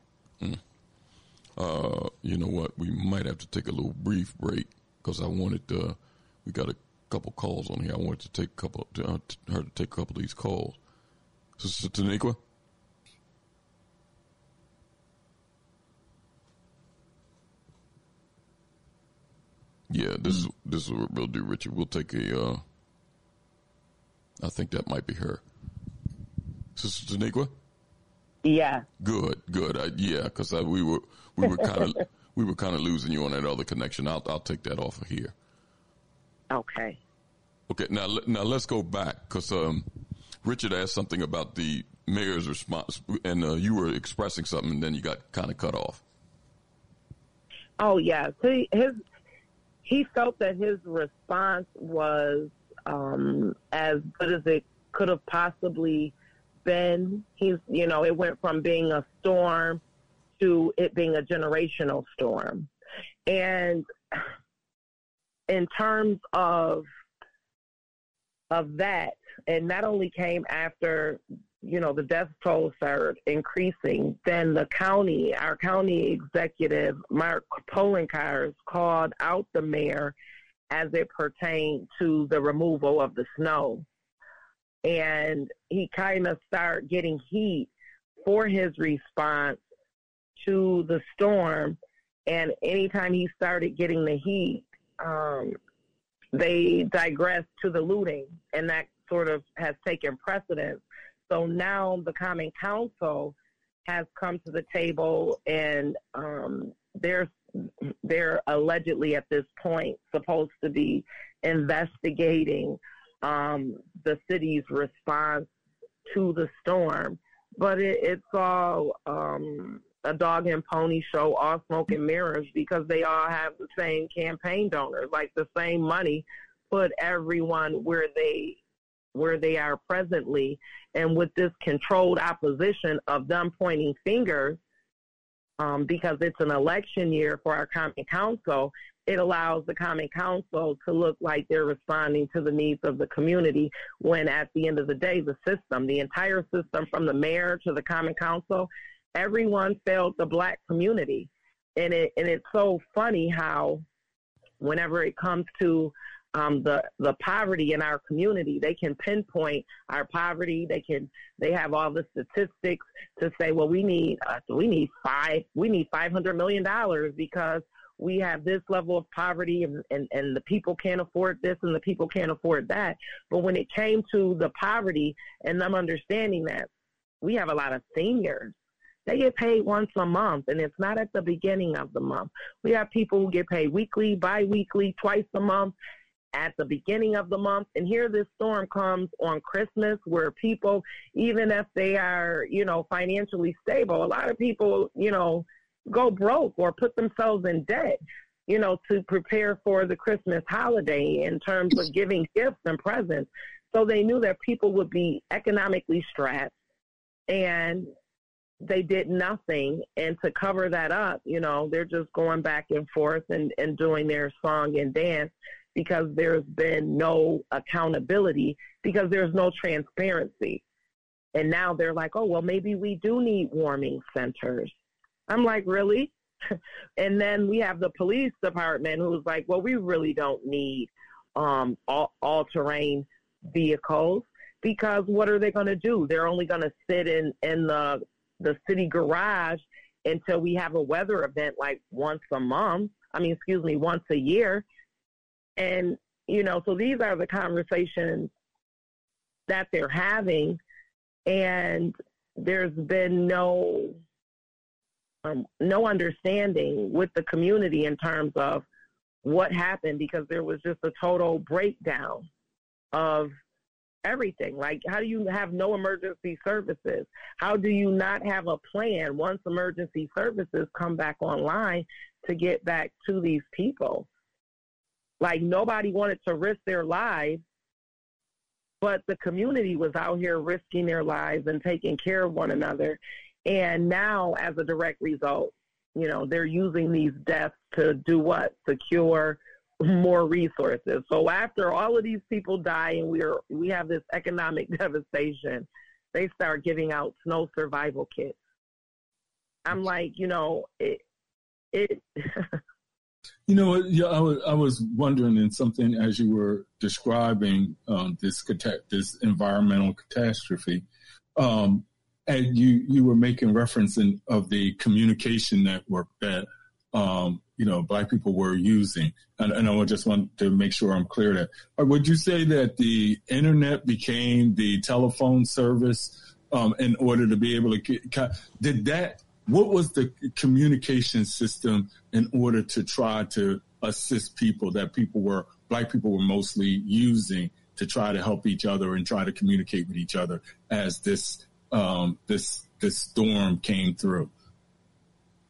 B: Uh, you know what? We might have to take a little brief break because I wanted to. We got a couple calls on here. I wanted to take a couple to, uh, to her to take a couple of these calls. Sister Taniqua. Yeah, this is this is what we'll do, Richard. We'll take a. Uh, I think that might be her. Sister Taniqua.
F: Yeah.
B: Good, good. Uh, yeah, because we were we were kind of we were kind of losing you on that other connection. I'll I'll take that off of here.
F: Okay.
B: Okay. Now now let's go back because um, Richard asked something about the mayor's response, and uh, you were expressing something, and then you got kind of cut off.
F: Oh yeah. See, his he felt that his response was um, as good as it could have possibly been. He's, you know, it went from being a storm to it being a generational storm. And in terms of of that, and not only came after you know the death toll started increasing, then the county, our county executive Mark Poloncarz, called out the mayor as it pertained to the removal of the snow. And he kind of started getting heat for his response to the storm. And anytime he started getting the heat, um, they digressed to the looting, and that sort of has taken precedence. So now the Common Council has come to the table, and um, they're they're allegedly at this point supposed to be investigating um, the city's response to the storm. But it, it's all um, a dog and pony show, all smoke and mirrors, because they all have the same campaign donors, like the same money, put everyone where they where they are presently. And with this controlled opposition of them pointing fingers, um, because it's an election year for our common council, it allows the common council to look like they're responding to the needs of the community when at the end of the day, the system, the entire system from the mayor to the common council, everyone failed the black community. And it and it's so funny how whenever it comes to um, the the poverty in our community. They can pinpoint our poverty. They can they have all the statistics to say, well, we need uh, we need five we need five hundred million dollars because we have this level of poverty and, and, and the people can't afford this and the people can't afford that. But when it came to the poverty and them understanding that we have a lot of seniors they get paid once a month, and it's not at the beginning of the month. We have people who get paid weekly, biweekly, twice a month, at the beginning of the month. And here this storm comes on Christmas where people, even if they are, you know, financially stable, a lot of people, you know, go broke or put themselves in debt, you know, to prepare for the Christmas holiday in terms of giving gifts and presents. So they knew that people would be economically stressed and they did nothing and to cover that up you know they're just going back and forth and, and doing their song and dance because there's been no accountability because there's no transparency. And now they're like, oh, well, maybe we do need warming centers. I'm like, really? and then we have the police department who's like, well, we really don't need um, all, all terrain vehicles because what are they going to do? They're only going to sit in, in the, the city garage until we have a weather event like once a month. I mean, excuse me, once a year. And, you know, so these are the conversations that they're having. And there's been no um, no understanding with the community in terms of what happened because there was just a total breakdown of everything. Like, how do you have no emergency services? How do you not have a plan once emergency services come back online to get back to these people? Like, nobody wanted to risk their lives, but the community was out here risking their lives and taking care of one another. And now, as a direct result, you know, they're using these deaths to do what? Secure more resources. So after all of these people die and we're we have this economic devastation, they start giving out snow survival kits. I'm like, you know, it it
E: You know, I was, I was wondering in something as you were describing um, this this environmental catastrophe, um, and you you were making reference in, of the communication network that um, you know, black people were using. And, and I just want to make sure I'm clear that. Would you say that the internet became the telephone service um, in order to be able to get, did that, what was the communication system in order to try to assist people that people were, black people were mostly using to try to help each other and try to communicate with each other as this, um, this, this storm came through?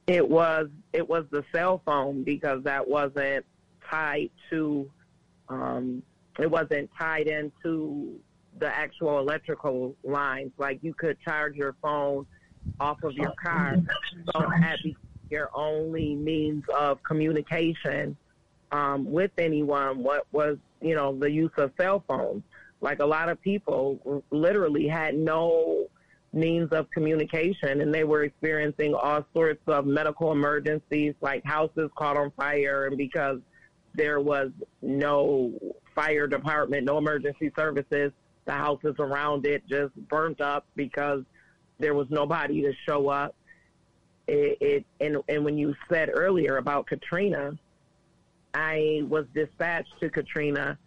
F: it was it was the cell phone because that wasn't tied to um, it wasn't tied into the actual electrical lines. Like you could charge your phone off of your car, so that your only means of communication um, with anyone. What was you know the use of cell phones? Like a lot of people literally had no means of communication and they were experiencing all sorts of medical emergencies like houses caught on fire and because there was no fire department no emergency services the houses around it just burnt up because there was nobody to show up. It, it and and when you said earlier about Katrina I was dispatched to Katrina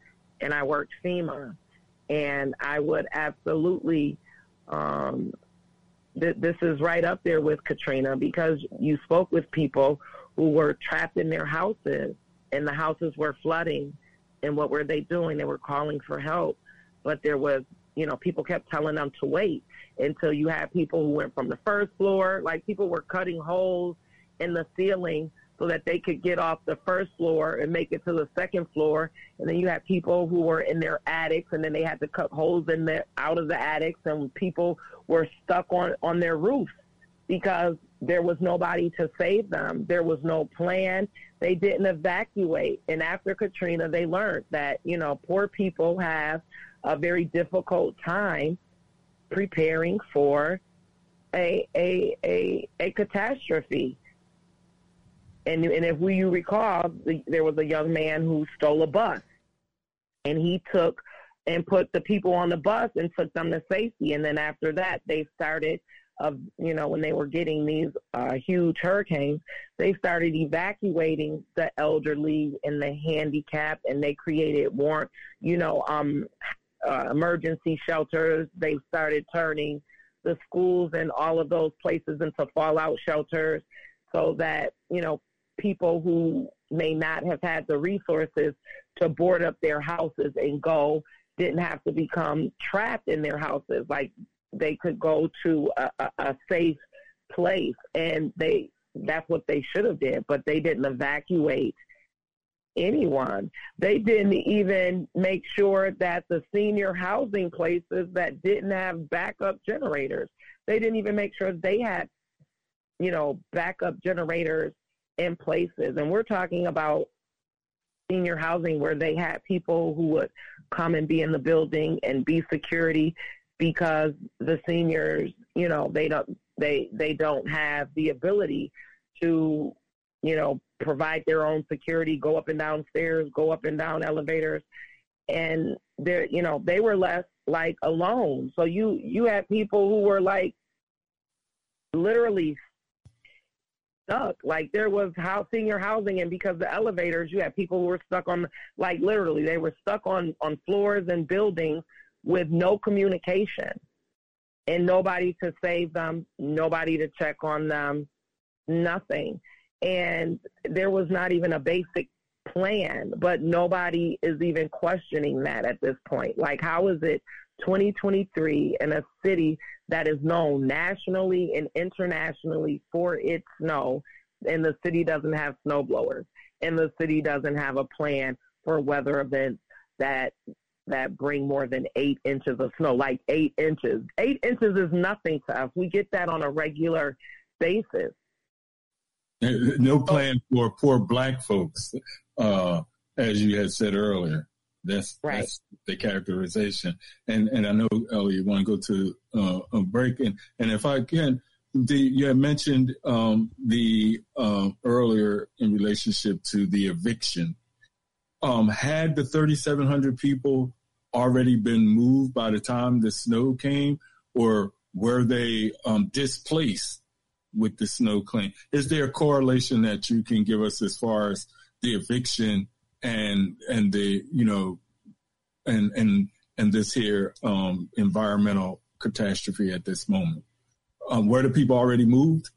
F: and I worked FEMA and I would absolutely um, th- this is right up there with Katrina because you spoke with people who were trapped in their houses and the houses were flooding. And what were they doing? They were calling for help. But there was, you know, people kept telling them to wait until you had people who went from the first floor, like people were cutting holes in the ceiling so that they could get off the first floor and make it to the second floor. And then you had people who were in their attics and then they had to cut holes in the out of the attics and people were stuck on, on their roofs because there was nobody to save them. There was no plan. They didn't evacuate. And after Katrina, they learned that, you know, poor people have a very difficult time preparing for a, a, a, a catastrophe and and if we, you recall, the, there was a young man who stole a bus, and he took and put the people on the bus and took them to safety. And then after that, they started of you know when they were getting these uh, huge hurricanes, they started evacuating the elderly and the handicapped, and they created more you know um, uh, emergency shelters. They started turning the schools and all of those places into fallout shelters so that you know people who may not have had the resources to board up their houses and go didn't have to become trapped in their houses. Like they could go to a, a, a safe place, and they that's what they should have did. But they didn't evacuate anyone. They didn't even make sure that the senior housing places that didn't have backup generators, they didn't even make sure they had, you know, backup generators in places. And we're talking about senior housing where they had people who would come and be in the building and be security because the seniors, you know, they don't they they don't have the ability to, you know, provide their own security, go up and down stairs, go up and down elevators. And they're you know, they were left like alone. So you you had people who were like literally stuck. Like there was senior housing, and because the elevators, you had people who were stuck on, like literally, they were stuck on on floors and buildings with no communication, and nobody to save them, nobody to check on them, nothing, and there was not even a basic plan. But nobody is even questioning that at this point. Like, how is it 2023 in a city that is known nationally and internationally for its snow, and the city doesn't have snow blowers, and the city doesn't have a plan for weather events that that bring more than eight inches of snow, like eight inches. Eight inches is nothing to us. We get that on a regular basis.
E: No plan for poor black folks, uh, as you had said earlier. That's right. that's the characterization. And and I know Ellie, you want to go to uh, a break, and and if I can, the, you had mentioned um, the uh, earlier in relationship to the eviction. Um, had the 3,700 people already been moved by the time the snow came, or were they um, displaced with the snow claim? Is there a correlation that you can give us as far as the eviction and and the you know and and and this here um, environmental catastrophe at this moment. Um, where do people already moved?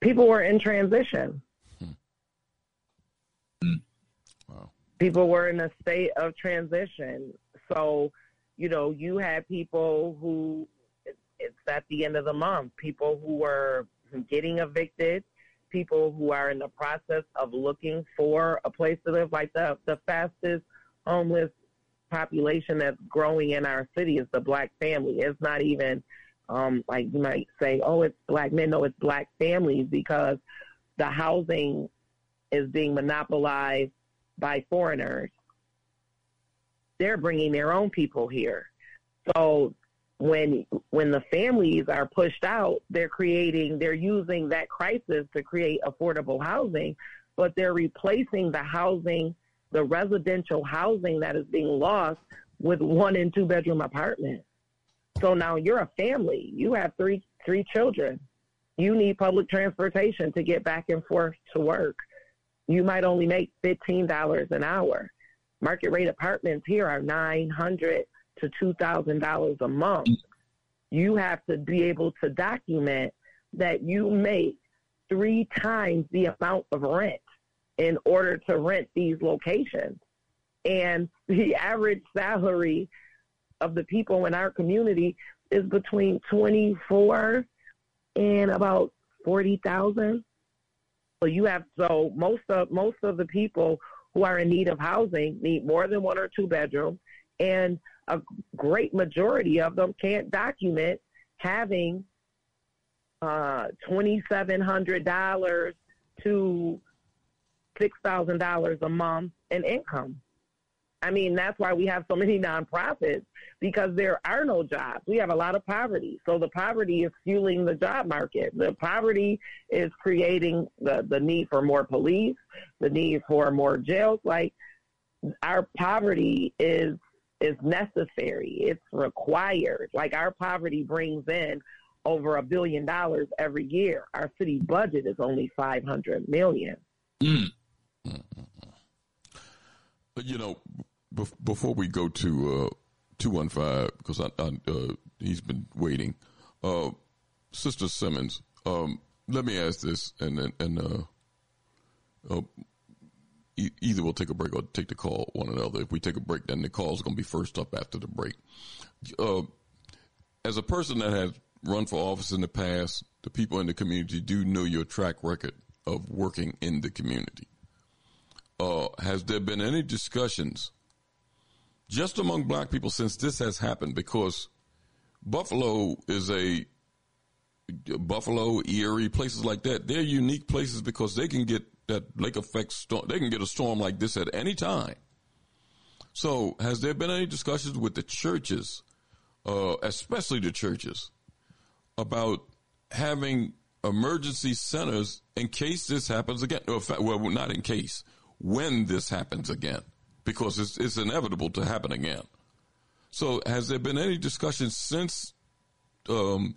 F: People were in transition. Hmm. Wow. People were in a state of transition. So, you know, you had people who it's at the end of the month, people who were getting evicted, people who are in the process of looking for a place to live. Like the the fastest homeless population that's growing in our city is the black family. It's not even um, like you might say, oh, it's black men. No, it's black families because the housing is being monopolized by foreigners. They're bringing their own people here. So when when the families are pushed out, they're creating they're using that crisis to create affordable housing, but they're replacing the housing, the residential housing that is being lost with one and two bedroom apartments. So now you're a family. You have three three children. You need public transportation to get back and forth to work. You might only make fifteen dollars an hour. Market rate apartments here are nine hundred to $2,000 a month, you have to be able to document that you make three times the amount of rent in order to rent these locations. And the average salary of the people in our community is between 24 and about 40,000. So you have so most of most of the people who are in need of housing need more than one or two bedrooms and a great majority of them can't document having uh, $2,700 to $6,000 a month in income. I mean, that's why we have so many nonprofits because there are no jobs. We have a lot of poverty. So the poverty is fueling the job market. The poverty is creating the, the need for more police, the need for more jails. Like our poverty is is necessary. It's required. Like our poverty brings in over a billion dollars every year. Our city budget is only 500 million. Mm.
B: You know, before we go to uh, 215, because I, I, uh, he's been waiting, uh, Sister Simmons, um, let me ask this, and and uh, uh, either we'll take a break or take the call, one another. If we take a break, then the call is going to be first up after the break. Uh, as a person that has run for office in the past, the people in the community do know your track record of working in the community. Uh, has there been any discussions just among black people since this has happened? Because Buffalo is a Buffalo, Erie, places like that. They're unique places because they can get that lake effect storm. They can get a storm like this at any time. So, has there been any discussions with the churches, uh, especially the churches, about having emergency centers in case this happens again? Well, not in case, when this happens again, because it's, it's inevitable to happen again. So, has there been any discussion since, um,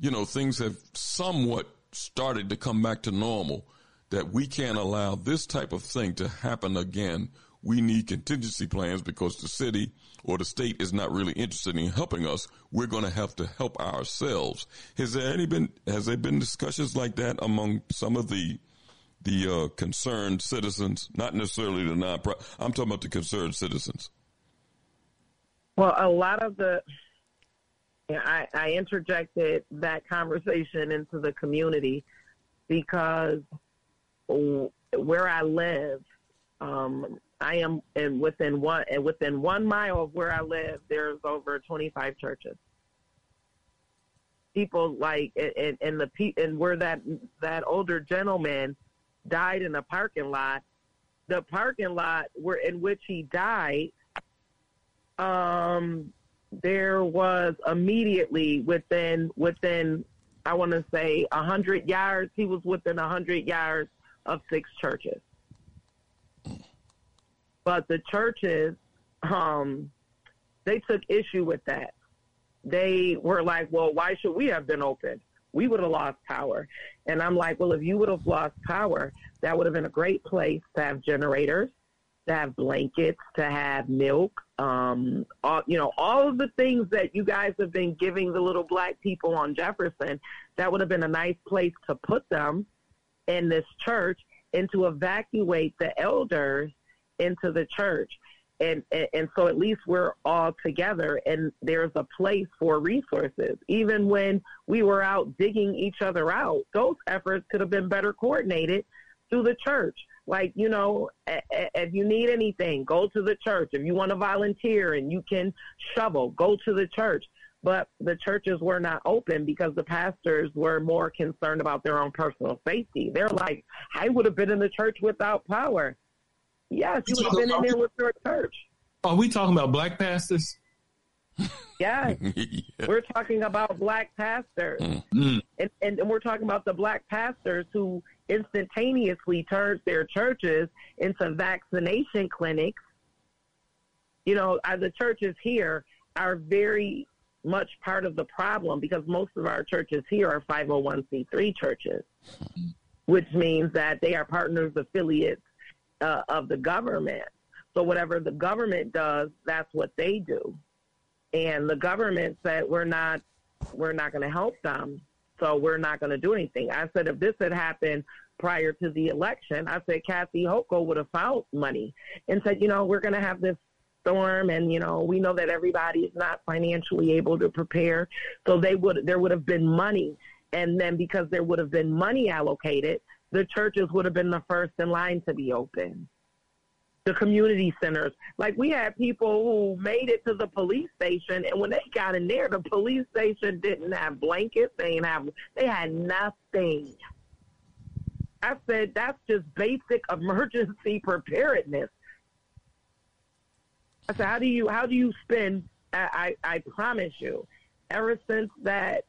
B: you know, things have somewhat started to come back to normal, that we can't allow this type of thing to happen again. We need contingency plans because the city or the state is not really interested in helping us. We're going to have to help ourselves. Has there any been has there been discussions like that among some of the the uh, concerned citizens, not necessarily the non I'm talking about the concerned citizens.
F: Well, a lot of the, I, I interjected that conversation into the community because where I live, um, I am and within one and within one mile of where I live, there's over 25 churches. People like and, and the and where that that older gentleman died in a parking lot. The parking lot where in which he died, um, there was immediately within within I want to say a hundred yards. He was within a hundred yards of six churches, but the churches, um, they took issue with that. They were like, "Well, why should we have been open?" we would have lost power. And I'm like, well, if you would have lost power, that would have been a great place to have generators, to have blankets, to have milk, um, all, you know, all of the things that you guys have been giving the little black people on Jefferson. That would have been a nice place to put them in this church and to evacuate the elders into the church. And, and, and so at least we're all together and there's a place for resources. Even when we were out digging each other out those efforts could have been better coordinated through the church. Like you know if you need anything go to the church. If you want to volunteer and you can shovel go to the church but the churches were not open because the pastors were more concerned about their own personal safety they're like i would have been in the church without power Yes, you would have been in there with your church.
E: Are we talking about black pastors?
F: Yes, yeah. we're talking about black pastors,
E: mm.
F: and, and, and we're talking about the black pastors who instantaneously turned their churches into vaccination clinics. You know, uh, the churches here are very much part of the problem because most of our churches here are 501c3 churches, which means that they are partners, affiliates uh, of the government. So whatever the government does, that's what they do. And the government said we're not we're not going to help them, so we're not going to do anything. I said if this had happened prior to the election, I said Kathy Hochul would have found money and said, you know, we're going to have this storm and you know we know that everybody is not financially able to prepare so they would there would have been money and then because there would have been money allocated the churches would have been the first in line to be open. The community centers. Like we had people who made it to the police station and when they got in there, the police station didn't have blankets, they didn't have they had nothing. I said that's just basic emergency preparedness. I said, how do you how do you spend I, I, I promise you, ever since that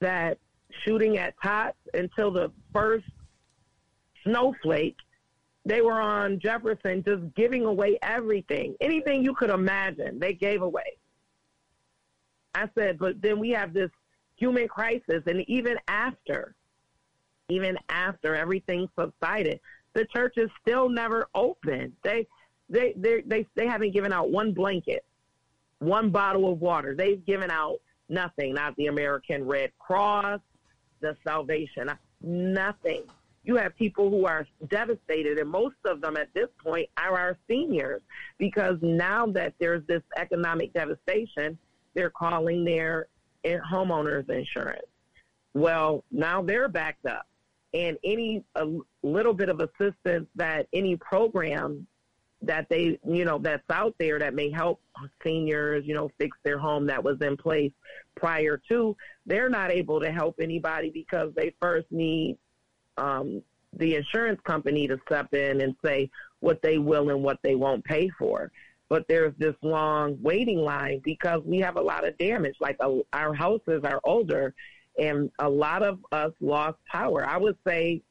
F: that shooting at Tops until the first Snowflake, they were on Jefferson just giving away everything. Anything you could imagine, they gave away. I said, but then we have this human crisis, and even after, even after everything subsided, the church is still never open. They, they, they, they, they haven't given out one blanket, one bottle of water. They've given out nothing. Not the American Red Cross, the Salvation, uh, nothing you have people who are devastated, and most of them at this point are our seniors because now that there's this economic devastation, they're calling their homeowners insurance. Well, now they're backed up, and any little bit of assistance that any program that they, you know, that's out there that may help seniors, you know, fix their home that was in place prior to, they're not able to help anybody because they first need um, the insurance company to step in and say what they will and what they won't pay for. But there's this long waiting line because we have a lot of damage. Like uh, our houses are older, and a lot of us lost power. I would say,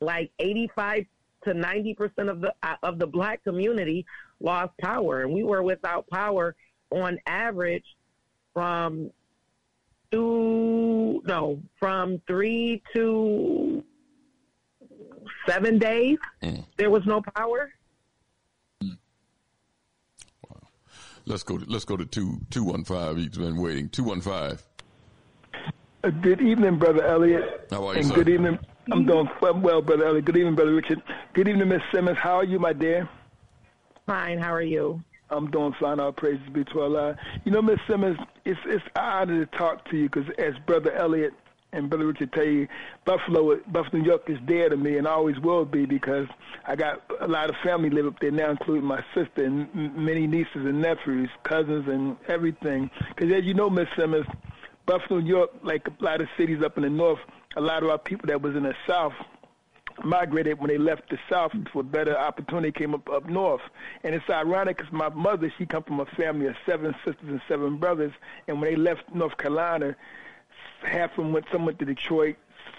F: like 85 to 90 percent of the uh, of the black community lost power, and we were without power on average from
G: two, no, from three to seven days.
B: Mm.
G: There was no power.
B: Wow Let's go. To, let's go to two two one five. He's been waiting. Two one five.
H: Uh, good evening, Brother Elliot.
B: How are you,
H: and
B: sir?
H: good evening. I'm doing well, well, Brother Elliot. Good evening, Brother Richard. Good evening, Miss Simmons. How are you, my dear?
G: Fine. How are you?
H: I'm doing fine. All praises be to Allah. You know, Miss Simmons, it's it's an honor to talk to you because as Brother Elliot and Brother Richard tell you, Buffalo, Buffalo, New York is dear to me and always will be because I got a lot of family live up there now, including my sister and m- many nieces and nephews, cousins, and everything. Because as you know, Miss Simmons, Buffalo, New York, like a lot of cities up in the north, a lot of our people that was in the south migrated when they left the south for better opportunity came up up north. And it's ironic because my mother she come from a family of seven sisters and seven brothers. And when they left north carolina half of them went some went to detroit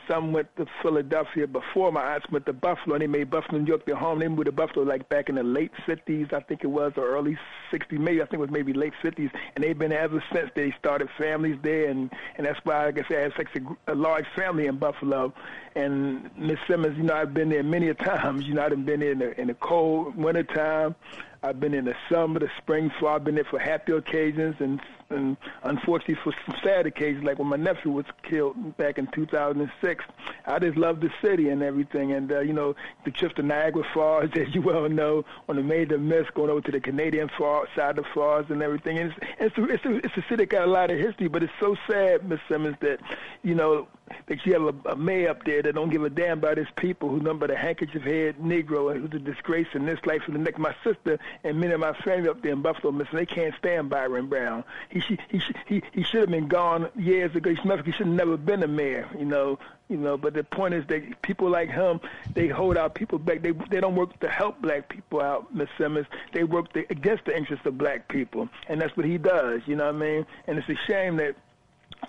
H: some went to Philadelphia before my aunts went to Buffalo, and they made Buffalo, New York their home. They moved to Buffalo like back in the late 50s, I think it was, or early 60s, maybe I think it was maybe late 50s, and they've been ever since. They started families there, and and that's why, like I said, I have such a, a large family in Buffalo. And Miss Simmons, you know, I've been there many a times. You know, I've been there in the in the cold winter time. I've been in the summer, the spring, fall. I've been there for happy occasions and and unfortunately for some sad occasions, like when my nephew was killed back in 2006. I just love the city and everything, and uh, you know the trip to Niagara Falls, as you well know, on the major miss going over to the Canadian far side of the falls and everything. And it's it's a, it's, a, it's a city that got a lot of history, but it's so sad, Miss Simmons, that you know that you have a, a mayor up there that don't give a damn about his people, who number the handkerchief head Negro, who's a disgrace in this life and the next. My sister and many of my family up there in Buffalo, Miss, they can't stand Byron Brown. He should he he should have been gone years ago. He should, he should have never been a mayor, you know. You know, but the point is that people like him, they hold our people back. They they don't work to help black people out, Miss Simmons. They work against the interests of black people, and that's what he does. You know what I mean? And it's a shame that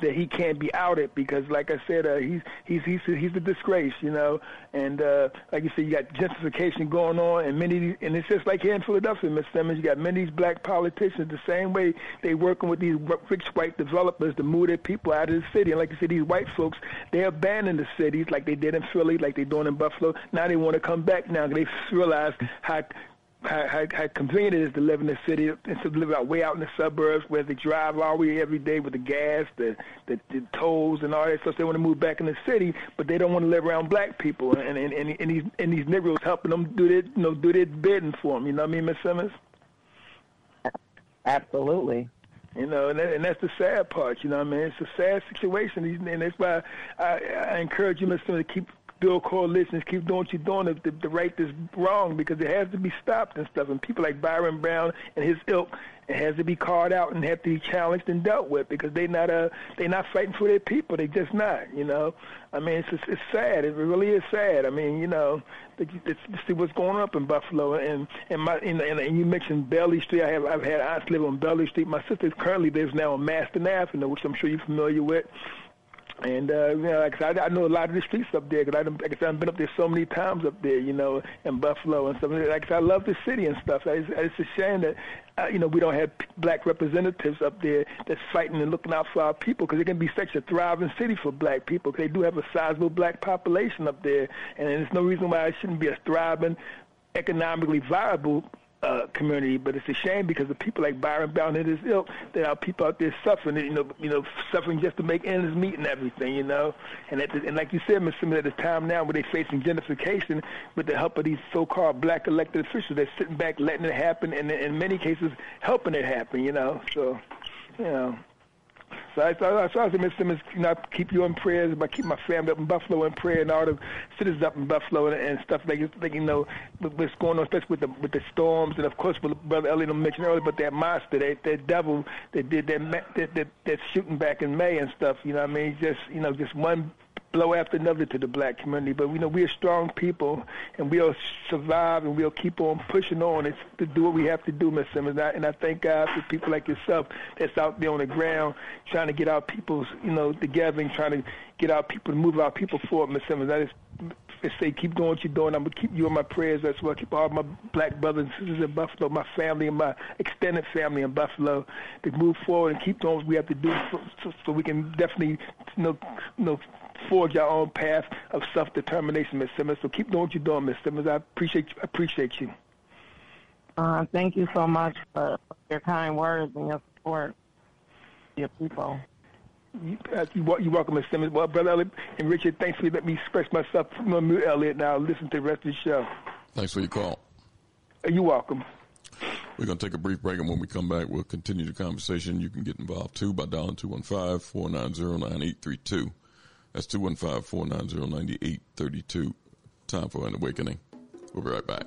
H: that he can't be outed because, like I said, uh, he's he's he's he's a disgrace, you know. And uh, like you said, you got gentrification going on, and many, and it's just like here in Philadelphia, Miss Simmons. You got many of these black politicians the same way they working with these rich white developers to move their people out of the city. And like you said, these white folks they abandon the cities like they did in Philly, like they're doing in Buffalo. Now they want to come back. Now because they realize how how, how, how convenient it is to live in the city instead of living out way out in the suburbs where they drive all the way every day with the gas, the, the the tolls, and all that stuff. They want to move back in the city, but they don't want to live around black people, and and and, and these and these Negroes helping them do their you know do their bidding for them. You know what I mean, Miss Simmons?
G: Absolutely.
H: You know, and, that, and that's the sad part. You know what I mean? It's a sad situation, and that's why I, I encourage you, Miss Simmons, to keep build coalitions, keep doing what you're doing to, to right this wrong because it has to be stopped and stuff. And people like Byron Brown and his ilk, it has to be called out and have to be challenged and dealt with because they're not uh they're not fighting for their people. They just not. You know, I mean it's it's sad. It really is sad. I mean you know, it's, see what's going up in Buffalo and and my and, and, and you mentioned Bailey Street. I have I've had aunts live on Bailey Street. My sister currently lives now on Masten Avenue, which I'm sure you're familiar with. And uh, you know, like I, said, I know a lot of the streets up there because I, like I said, I've been up there so many times up there, you know, in Buffalo and stuff. Like I, said, I love the city and stuff. It's, it's a shame that uh, you know we don't have black representatives up there that's fighting and looking out for our people because it can be such a thriving city for black people. Because they do have a sizable black population up there, and there's no reason why it shouldn't be a thriving, economically viable uh, community, but it's a shame because the people like Byron Brown and his ilk that our people out there suffering, you know, you know, suffering just to make ends meet and everything, you know. And at the, and like you said, Mr. Simmons, at the time now where they're facing gentrification with the help of these so-called black elected officials, they're sitting back letting it happen, and in many cases helping it happen, you know. So, you know. So I, I, so I said, Mr. Simmons, you know, keep you in prayers, but keep my family up in Buffalo in prayer and all the citizens up in Buffalo and, and stuff like, like you know, what's going on, especially with the with the storms and of course, what Brother Elliot mentioned earlier, but that monster, that that devil that did that that that, that shooting back in May and stuff. You know, what I mean, just you know, just one blow after another to the black community. But we know we're strong people, and we'll survive, and we'll keep on pushing on it's to do what we have to do, Miss Simmons. And I, and I thank God for people like yourself that's out there on the ground trying to get our peoples, you know, together and trying to get our people to move our people forward, Miss Simmons. I just say keep doing what you're doing. I'm gonna keep you in my prayers as well. Keep all my black brothers and sisters in Buffalo, my family and my extended family in Buffalo to move forward and keep doing what we have to do so, so, so we can definitely you know, you know forge our own path of self determination, Miss Simmons. So keep doing what you're doing, Miss Simmons. I appreciate you. I appreciate you.
G: Uh, thank you so much for your kind words and your support, your people.
H: You, uh, you, you're welcome, Miss Simmons. Well, Brother Elliot and Richard, thanks for letting me express myself. I'm going to mute Elliot now. Listen to the rest of the show.
B: Thanks for your call.
H: Uh, you're welcome.
B: We're going to take a brief break, and when we come back, we'll continue the conversation. You can get involved too by dialing 215 490 9832. That's 215 490 9832. Time for an awakening. We'll be right back.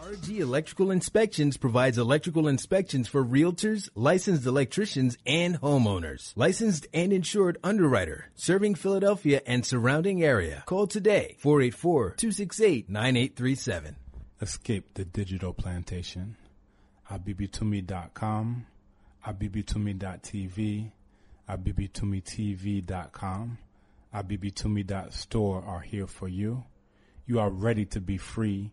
I: RG Electrical Inspections provides electrical inspections for realtors, licensed electricians, and homeowners. Licensed and insured underwriter, serving Philadelphia and surrounding area. Call today, 484-268-9837.
J: Escape the digital plantation. abibitumi.com, abibitumi.tv, abibitumitv.com, abibitumi.store are here for you. You are ready to be free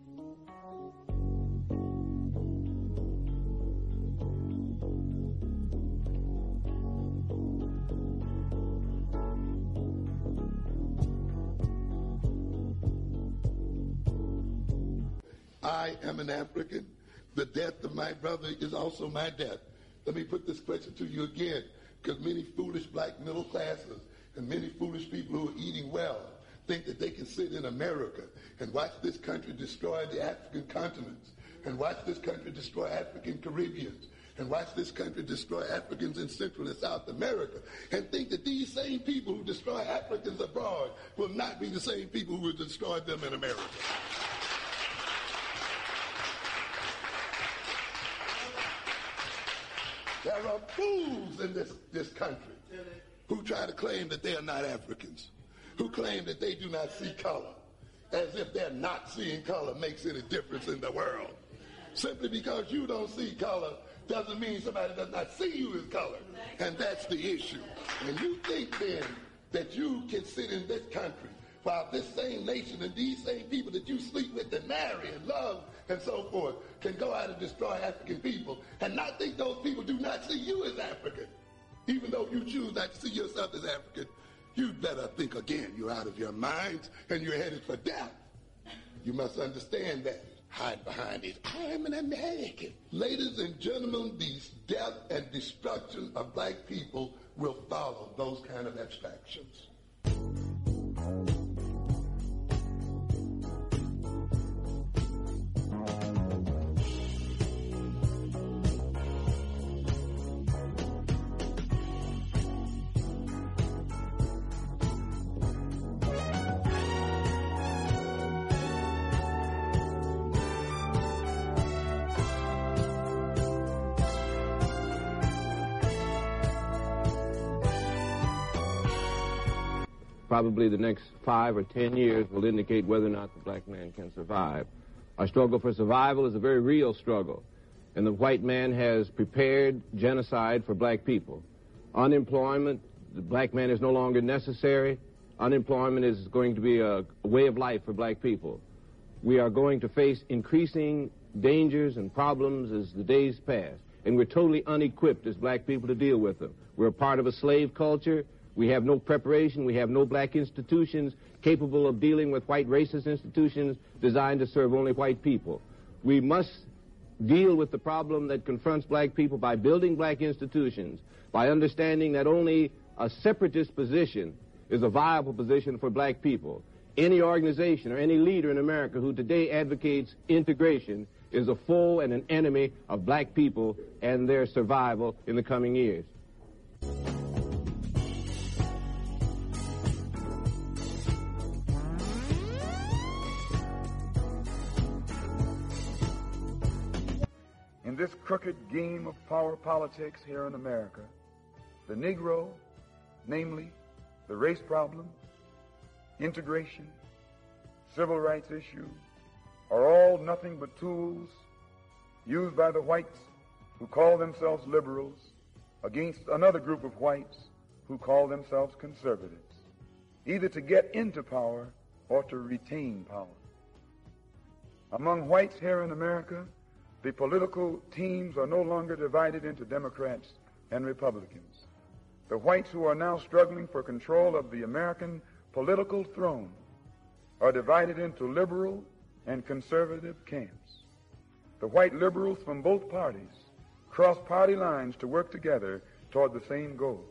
K: I am an African. The death of my brother is also my death. Let me put this question to you again, because many foolish black middle classes and many foolish people who are eating well think that they can sit in America and watch this country destroy the African continents and watch this country destroy African Caribbeans and watch this country destroy Africans in Central and South America and think that these same people who destroy Africans abroad will not be the same people who destroy them in America. There are fools in this, this country who try to claim that they are not Africans, who claim that they do not see color, as if their not seeing color makes any difference in the world. Simply because you don't see color doesn't mean somebody does not see you as color. And that's the issue. And you think then that you can sit in this country while this same nation and these same people that you sleep with and marry and love and so forth can go out and destroy African people and not think those people do not see you as African. Even though you choose not to see yourself as African, you'd better think again. You're out of your minds and you're headed for death. You must understand that. Hide behind it. I'm an American. Ladies and gentlemen, the death and destruction of black people will follow those kind of abstractions.
L: Probably the next five or ten years will indicate whether or not the black man can survive. Our struggle for survival is a very real struggle, and the white man has prepared genocide for black people. Unemployment, the black man is no longer necessary. Unemployment is going to be a, way of life for black people. We are going to face increasing dangers and problems as the days pass, and we're totally unequipped as black people to deal with them. We're a part of a slave culture. We have no preparation. We have no black institutions capable of dealing with white racist institutions designed to serve only white people. We must deal with the problem that confronts black people by building black institutions, by understanding that only a separatist position is a viable position for black people. Any organization or any leader in America who today advocates integration is a foe and an enemy of black people and their survival in the coming years.
M: This crooked game of power politics here in America, the Negro, namely the race problem, integration, civil rights issue, are all nothing but tools used by the whites who call themselves liberals against another group of whites who call themselves conservatives, either to get into power or to retain power. Among whites here in America, the political teams are no longer divided into Democrats and Republicans. The whites who are now struggling for control of the American political throne are divided into liberal and conservative camps. The white liberals from both parties cross party lines to work together toward the same goal.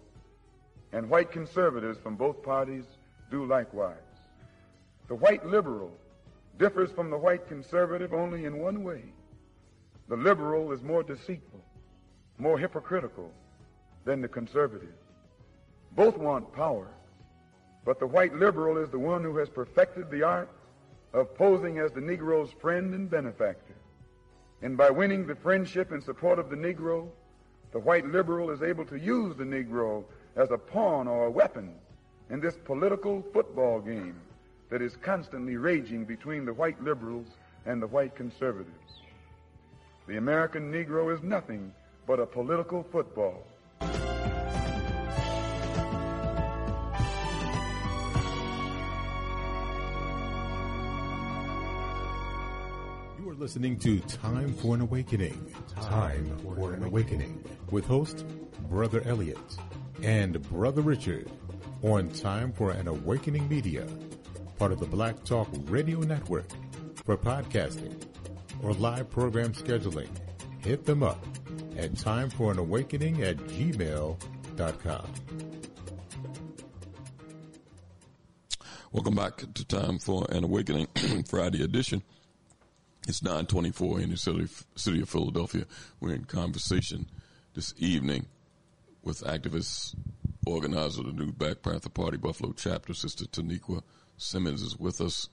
M: And white conservatives from both parties do likewise. The white liberal differs from the white conservative only in one way. The liberal is more deceitful, more hypocritical than the conservative. Both want power, but the white liberal is the one who has perfected the art of posing as the Negro's friend and benefactor. And by winning the friendship and support of the Negro, the white liberal is able to use the Negro as a pawn or a weapon in this political football game that is constantly raging between the white liberals and the white conservatives. The American Negro is nothing but a political football.
N: You are listening to Time for an Awakening. Time for an Awakening with host Brother Elliot and Brother Richard on Time for an Awakening Media, part of the Black Talk Radio Network for podcasting or live program scheduling. Hit them up at timeforanawakening at gmail.com.
B: Welcome back to Time for an Awakening Friday edition. It's 924 in the city, of Philadelphia. We're in conversation this evening with activist organizer of the new Black Panther Party Buffalo chapter, Sister Taniqua Simmons is with us,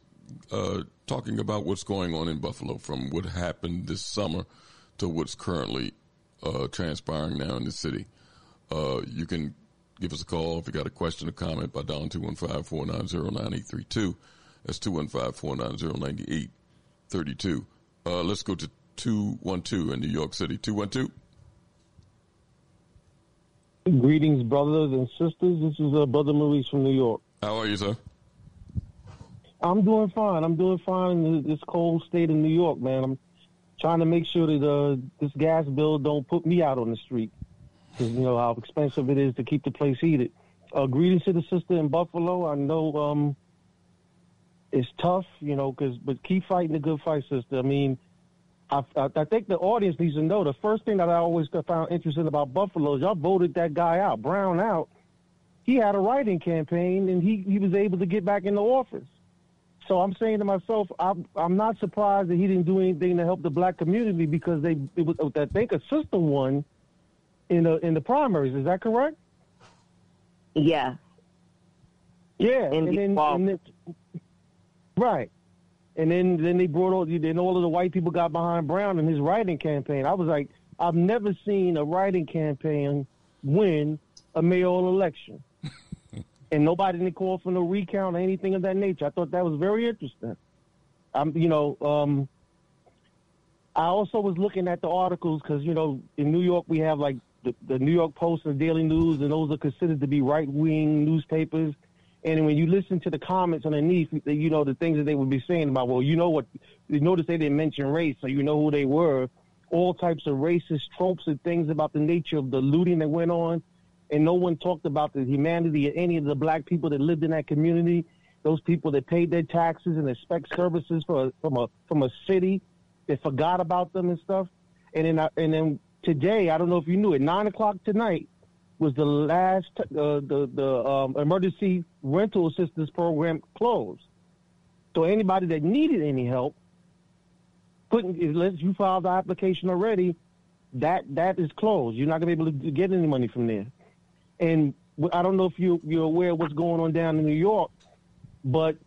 B: uh, talking about what's going on in Buffalo from what happened this summer to what's currently uh, transpiring now in the city. Uh, you can give us a call if you got a question or comment by dialing 215-490-9832. That's 215-490-9832. Uh, let's go to 212 in New York City. 212.
O: Greetings, brothers and sisters. This is uh, Brother Maurice from New York.
B: How are you, sir?
O: I'm doing fine. I'm doing fine in this cold state of New York, man. I'm trying to make sure that uh, this gas bill don't put me out on the street because you know how expensive it is to keep the place heated. Uh, greetings to the sister in Buffalo. I know um, it's tough, you know, cause but keep fighting the good fight, sister. I mean, I, I, I think the audience needs to know the first thing that I always found interesting about Buffalo is y'all voted that guy out, Brown out. He had a write-in campaign and he, he was able to get back into office. So I'm saying to myself, I'm, I'm not surprised that he didn't do anything to help the black community because they it was, I think a sister won in the in the primaries. Is that correct?
P: Yeah.
O: Yeah, and then, and then, right, and then then they brought all then all of the white people got behind Brown in his write-in campaign. I was like, I've never seen a write-in campaign win a mayoral election, and nobody didn't call for no recount or anything of that nature. I thought that was very interesting. I'm, you know, um, I also was looking at the articles because you know in New York we have like the, the New York Post and Daily News, and those are considered to be right wing newspapers. And when you listen to the comments underneath, you know the things that they would be saying about, well, you know what? You notice they didn't mention race, so you know who they were. All types of racist tropes and things about the nature of the looting that went on, and no one talked about the humanity of any of the black people that lived in that community. Those people that paid their taxes and expect services for, from a from a city, they forgot about them and stuff. And then I, and then today, I don't know if you knew it, nine o'clock tonight was the last uh, the the um, emergency rental assistance program closed. So anybody that needed any help, couldn't unless you filed the application already, that that is closed. You're not gonna be able to get any money from there. And I don't know if you you're aware of what's going on down in New York, but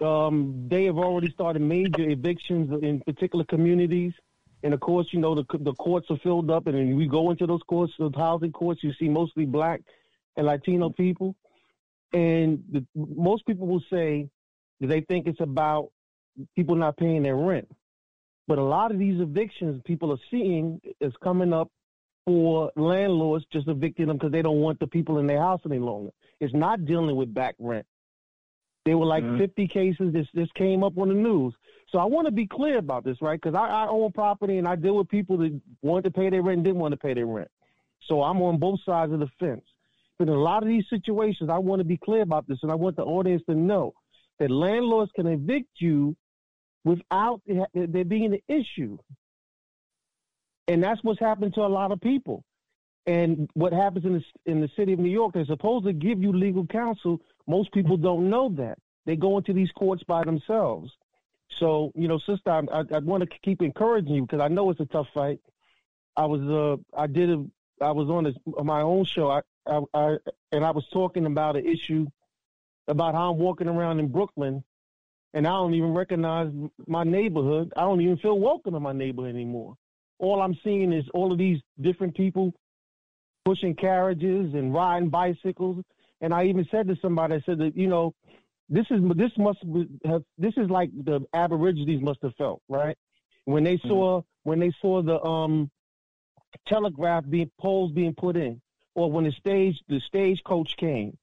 O: um, they have already started major evictions in particular communities. And of course, you know the the courts are filled up, and we go into those courts, those housing courts, you see mostly black and Latino people, and the, most people will say that they think it's about people not paying their rent, but a lot of these evictions people are seeing is coming up for landlords just evicting them because they don't want the people in their house any longer. It's not dealing with back rent. There were like mm-hmm. 50 cases. This this came up on the news. So I want to be clear about this, right? Because I, I own property and I deal with people that wanted to pay their rent and didn't want to pay their rent. So I'm on both sides of the fence. But in a lot of these situations, I want to be clear about this, and I want the audience to know that landlords can evict you without there being an issue. And that's what's happened to a lot of people. And what happens in the in the city of New York, they're supposed to give you legal counsel. Most people don't know that. They go into these courts by themselves. So, you know, sister, I, I, want to keep encouraging you because I know it's a tough fight. I was, uh, I did, a, I was on, on my own show, I, I, I, and I was talking about an issue about how I'm walking around in Brooklyn, and I don't even recognize my neighborhood. I don't even feel welcome in my neighborhood anymore. All I'm seeing is all of these different people pushing carriages and riding bicycles. And I even said to somebody, I said that, you know, this is this must have this is like the Aborigines must have felt right when they saw mm-hmm. when they saw the um telegraph being poles being put in, or when the stage the stagecoach came.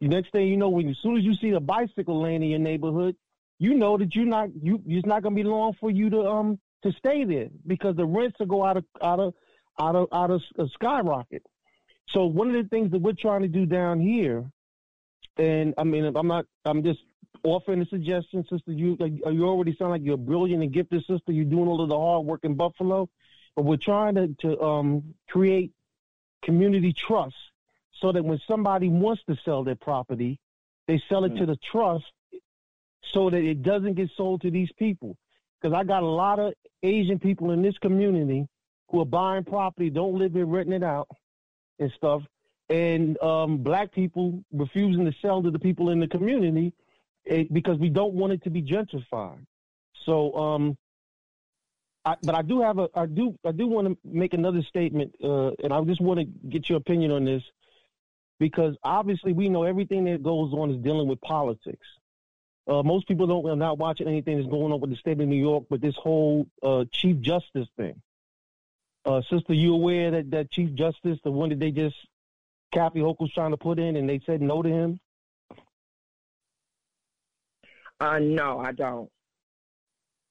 O: The next thing you know, when as soon as you see a bicycle lane in your neighborhood, you know that you're not you it's not gonna be long for you to um to stay there because the rents will go out of out of out of out of, of skyrocket. So one of the things that we're trying to do down here and I mean, I'm not. I'm just offering a suggestion, sister. You you already sound like you're brilliant and gifted, sister. You're doing all of the hard work in Buffalo, but we're trying to to um, create community trust so that when somebody wants to sell their property, they sell it mm. to the trust so that it doesn't get sold to these people. Because I got a lot of Asian people in this community who are buying property, don't live here, renting it out and stuff, and um, black people refusing to sell to the people in the community eh, because we don't want it to be gentrified. So, um, I, but I do have a, I do, I do want to make another statement, uh, and I just want to get your opinion on this because obviously we know everything that goes on is dealing with politics. Uh, most people don't are not watching anything that's going on with the state of New York, but this whole uh, Chief Justice thing. Uh, sister, you aware that that Chief Justice, the one that they just Kathy Hochul was trying to put in, and they said no to him?
F: Uh, no, I don't.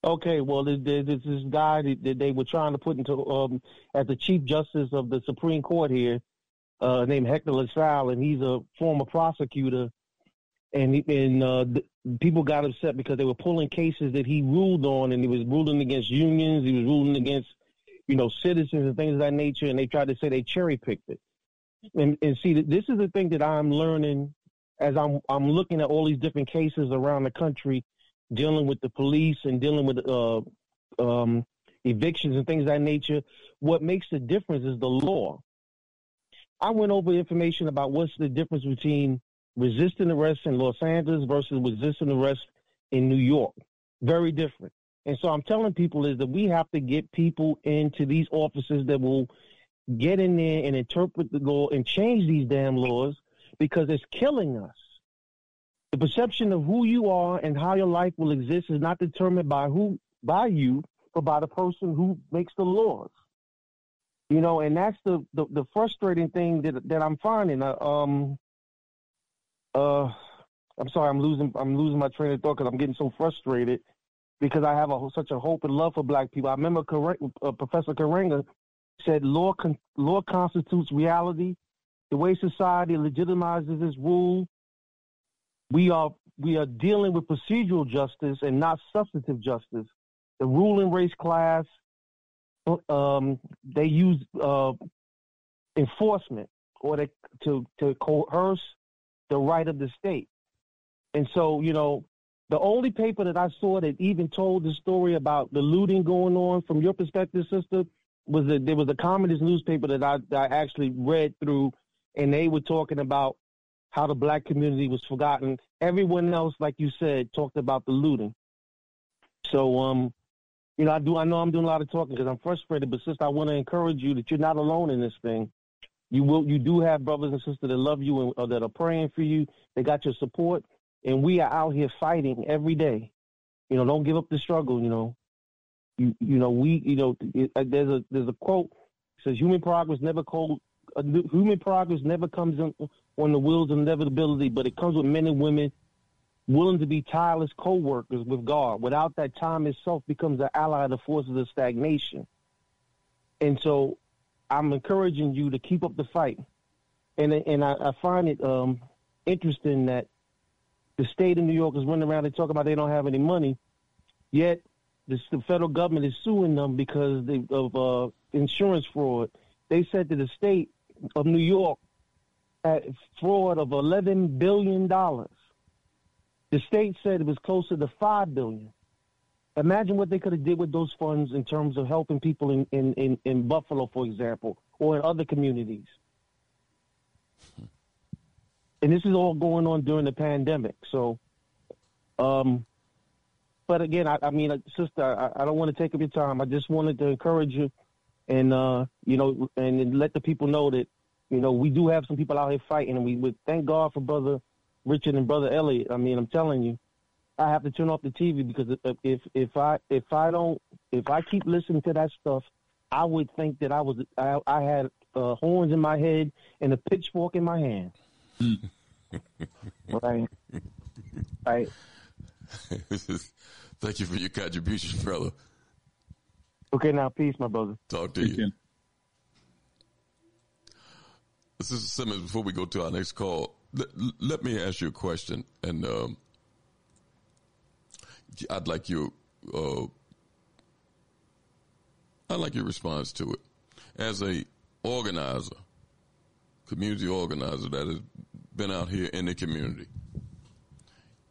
O: Okay, well, there's, there's this guy that they were trying to put into um, as the Chief Justice of the Supreme Court here, uh, named Hector LaSalle, and he's a former prosecutor. And and uh, people got upset because they were pulling cases that he ruled on, and he was ruling against unions, he was ruling against, you know, citizens and things of that nature, and they tried to say they cherry picked it. And, and see, this is the thing that I'm learning as I'm I'm looking at all these different cases around the country, dealing with the police and dealing with uh, um, evictions and things of that nature. What makes the difference is the law. I went over information about what's the difference between resisting arrest in Los Angeles versus resisting arrest in New York. Very different. And so I'm telling people is that we have to get people into these offices that will get in there and interpret the law and change these damn laws because it's killing us. The perception of who you are and how your life will exist is not determined by who by you, but by the person who makes the laws. You know, and that's the, the, the frustrating thing that that I'm finding. Uh, um, uh, I'm sorry, I'm losing I'm losing my train of thought because I'm getting so frustrated because I have a, such a hope and love for black people. I remember uh, Professor Karenga said law con- law constitutes reality. The way society legitimizes its rule, we are we are dealing with procedural justice and not substantive justice. The ruling race class um, they use uh, enforcement or to, to to coerce the right of the state. And so, you know, the only paper that I saw that even told the story about the looting going on from your perspective, sister, was that there was a communist newspaper that I, that I actually read through, and they were talking about how the black community was forgotten. Everyone else, like you said, talked about the looting. So, um, you know, I do. I know I'm doing a lot of talking because I'm frustrated, but sister, I want to encourage you that you're not alone in this thing. You will. You do have brothers and sisters that love you and uh, that are praying for you. They got your support, and we are out here fighting every day. You know, don't give up the struggle. You know, you you know we you know it, uh, there's a there's a quote says human progress never cold uh, human progress never comes on, on the wheels of inevitability, but it comes with men and women willing to be tireless co-workers with God. Without that, time itself becomes an ally of the forces of stagnation. And so I'm encouraging you to keep up the fight. And and I, I find it um, interesting that the state of New York is running around and talking about they don't have any money, yet the, the federal government is suing them because they, of uh, insurance fraud. They said to the state of New York had fraud of eleven billion dollars. The state said it was closer to five billion. Imagine what they could have did with those funds in terms of helping people in, in, in, in Buffalo, for example, or in other communities. And this is all going on during the pandemic. So, um, but again, I, I mean, sister, I, I don't want to take up your time. I just wanted to encourage you, and uh, you know, and let the people know that you know we do have some people out here fighting, and we would thank God for brother Richard and Brother Elliot. I mean, I'm telling you, I have to turn off the TV because if if I if I don't if I keep listening to that stuff, I would think that I was I, I had uh, horns in my head and a pitchfork in my hand. right. Right.
B: Thank you for your contribution, brother.
O: Okay, now peace, my brother.
B: Talk to you. This is Simmons. Before we go to our next call, let, let me ask you a question, and um, I'd like you. Uh, I'd like your response to it. As a organizer, community organizer that has been out here in the community,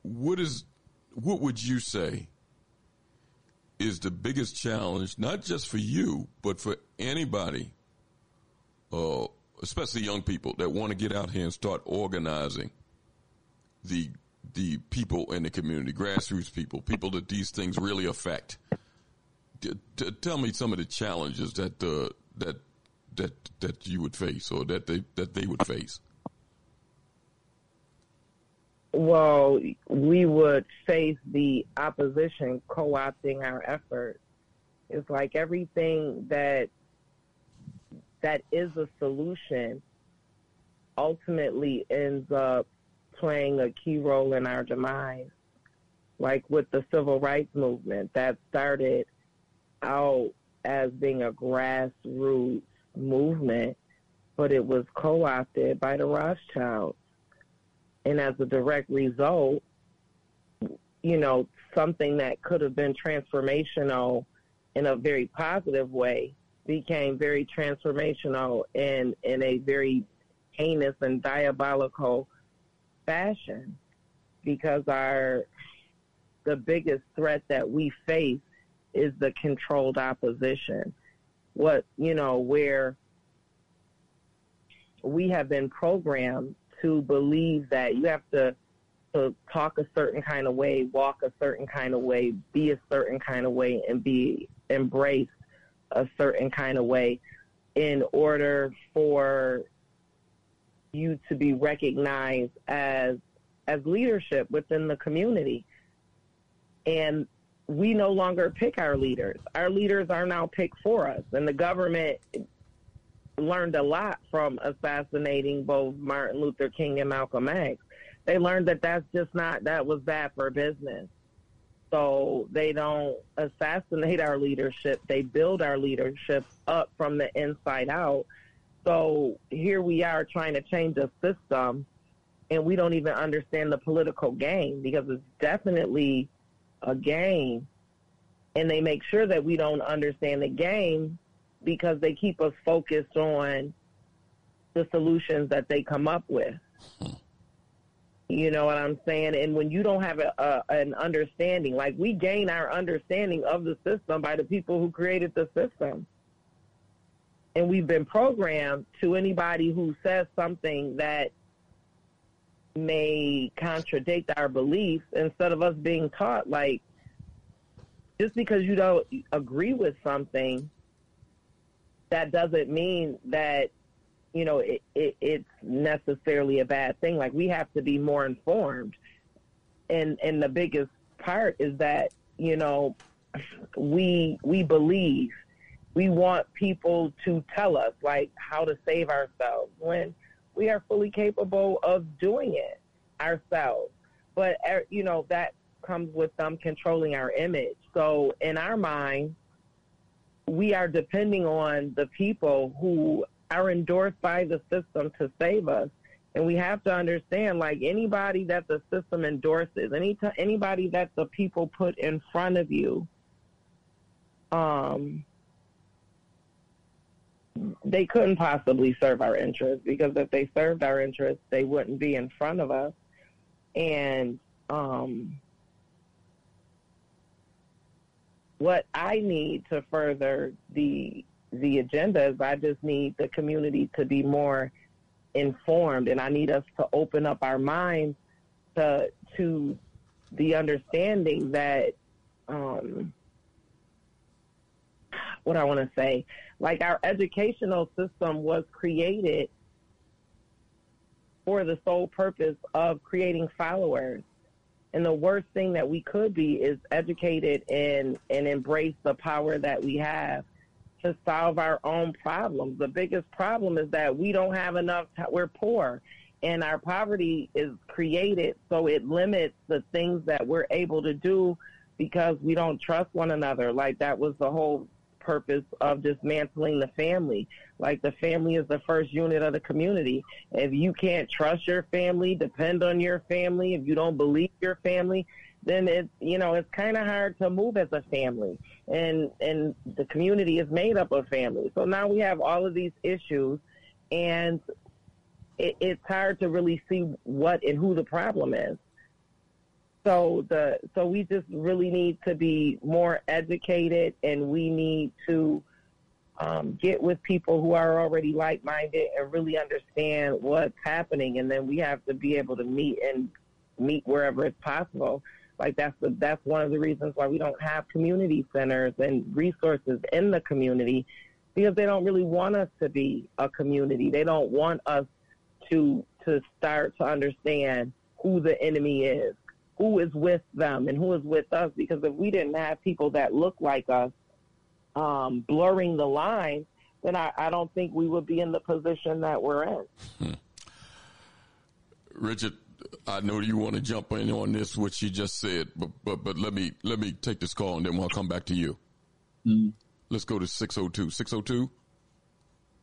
B: what is what would you say is the biggest challenge, not just for you, but for anybody, uh, especially young people that want to get out here and start organizing the the people in the community, grassroots people, people that these things really affect. D- d- tell me some of the challenges that uh, that that that you would face, or that they that they would face.
F: Well, we would face the opposition co-opting our efforts. It's like everything that that is a solution ultimately ends up playing a key role in our demise. Like with the civil rights movement that started out as being a grassroots movement, but it was co opted by the Rothschilds. And as a direct result, you know, something that could have been transformational in a very positive way became very transformational in, in a very heinous and diabolical fashion because our the biggest threat that we face is the controlled opposition. What, you know, where we have been programmed to believe that you have to to talk a certain kind of way, walk a certain kind of way, be a certain kind of way, and be embraced a certain kind of way in order for you to be recognized as as leadership within the community. And we no longer pick our leaders. Our leaders are now picked for us. And the government learned a lot from assassinating both Martin Luther King and Malcolm X. They learned that that's just not, that was bad for business. So they don't assassinate our leadership. They build our leadership up from the inside out so here we are trying to change a system, and we don't even understand the political game because it's definitely a game. And they make sure that we don't understand the game because they keep us focused on the solutions that they come up with. You know what I'm saying? And when you don't have a, a, an understanding, like we gain our understanding of the system by the people who created the system and we've been programmed to anybody who says something that may contradict our beliefs instead of us being taught like just because you don't agree with something that doesn't mean that you know it, it, it's necessarily a bad thing. Like we have to be more informed. And and the biggest part is that you know we we believe we want people to tell us like how to save ourselves when we are fully capable of doing it ourselves. But er, you know that comes with them controlling our image. So in our mind, we are depending on the people who are endorsed by the system to save us. And we have to understand, like anybody that the system endorses, any t- anybody that the people put in front of you, um, they couldn't possibly serve our interests because if they served our interests, they wouldn't be in front of us. And um, what I need to further the the agenda is I just need the community to be more informed, and I need us to open up our minds to to the understanding that um, what I want to say like our educational system was created for the sole purpose of creating followers. And the worst thing that we could be is educated and, and embrace the power that we have to solve our own problems. The biggest problem is that we don't have enough, we're poor. And our poverty is created so it limits the things that we're able to do because we don't trust one another. Like that was the whole purpose of dismantling the family. Like the family is the first unit of the community. If you can't trust your family, depend on your family, if you don't believe your family, then it's you know it's kind of hard to move as a family, and and the community is made up of families. So now we have all of these issues, and it, it's hard to really see what and who the problem is. So the so we just really need to be more educated, and we need to um, get with people who are already like minded and really understand what's happening, and then we have to be able to meet and meet wherever it's possible. Like that's the, that's one of the reasons why we don't have community centers and resources in the community because they don't really want us to be a community. They don't want us to to start to understand who the enemy is, who is with them, and who is with us. Because if we didn't have people that look like us um, blurring the line, then I, I don't think we would be in the position that we're in.
B: Hmm. Richard, I know you want to jump in on this, what you just said, but but but let me let me take this call and then we'll come back to you.
E: Mm-hmm.
B: Let's go to 602. 602?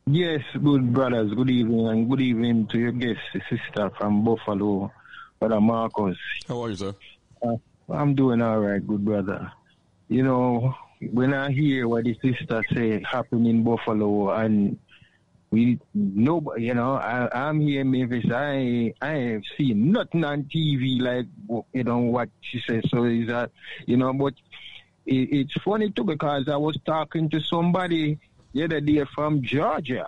Q: Yes, good brothers. Good evening, and good evening to your guest, sister from Buffalo, Brother Marcus.
B: How are you, sir?
Q: Uh, I'm doing all right, good brother. You know, when I hear what the sister say happened in Buffalo, and we no, you know, I, I'm here in Memphis. I I have seen nothing on TV like you know what she says. So is that you know, but it, it's funny too because I was talking to somebody the other day from Georgia.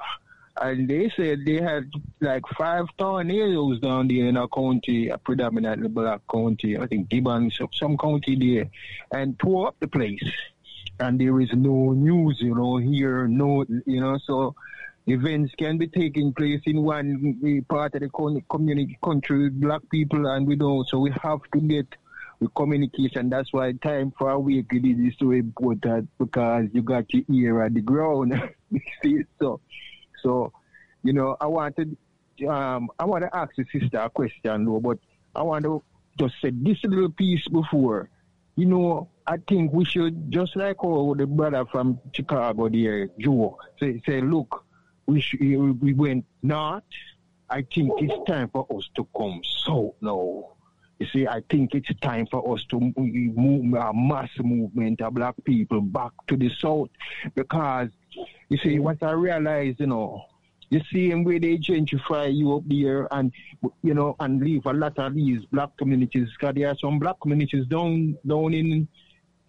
Q: And they said they had like five tornadoes down there in a county, a predominantly black county, I think Gibbons, some county there, and tore up the place. And there is no news, you know, here, no, you know, so events can be taking place in one eh, part of the community, country black people, and we don't, so we have to get with communication. That's why time for awakening is so important because you got your ear on the ground. So, so, you know, I wanted, um, I want to ask the sister a question though, but I want to just say this little piece before. You know, I think we should just like how the brother from Chicago there, Joe, say, say, look, we should, we went north. I think it's time for us to come south now. You see, I think it's time for us to move a mass movement of black people back to the south because, you see, what I realized, you know, the same way they gentrify you up there and, you know, and leave a lot of these black communities because there are some black communities down, down in,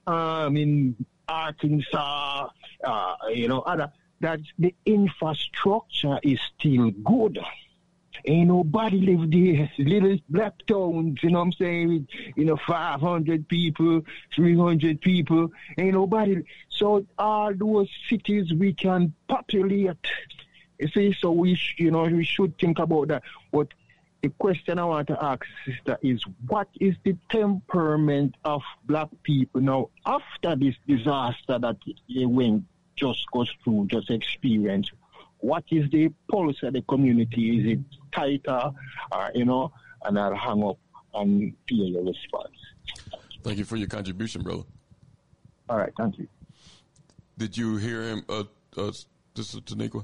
Q: um, in Arkansas, uh, you know, other, that the infrastructure is still good. Ain't nobody live there. Little black towns, you know what I'm saying? You know, 500 people, 300 people. Ain't nobody. So all those cities we can populate. You see, so we, sh- you know, we should think about that. But the question I want to ask, sister, is what is the temperament of black people now after this disaster that they went just goes through, just experience? What is the pulse of the community? Is it tighter, uh, you know? And I'll hang up and hear your response.
B: Thank you for your contribution, brother.
Q: All right, thank you.
B: Did you hear him, uh, uh, this is Taniqua?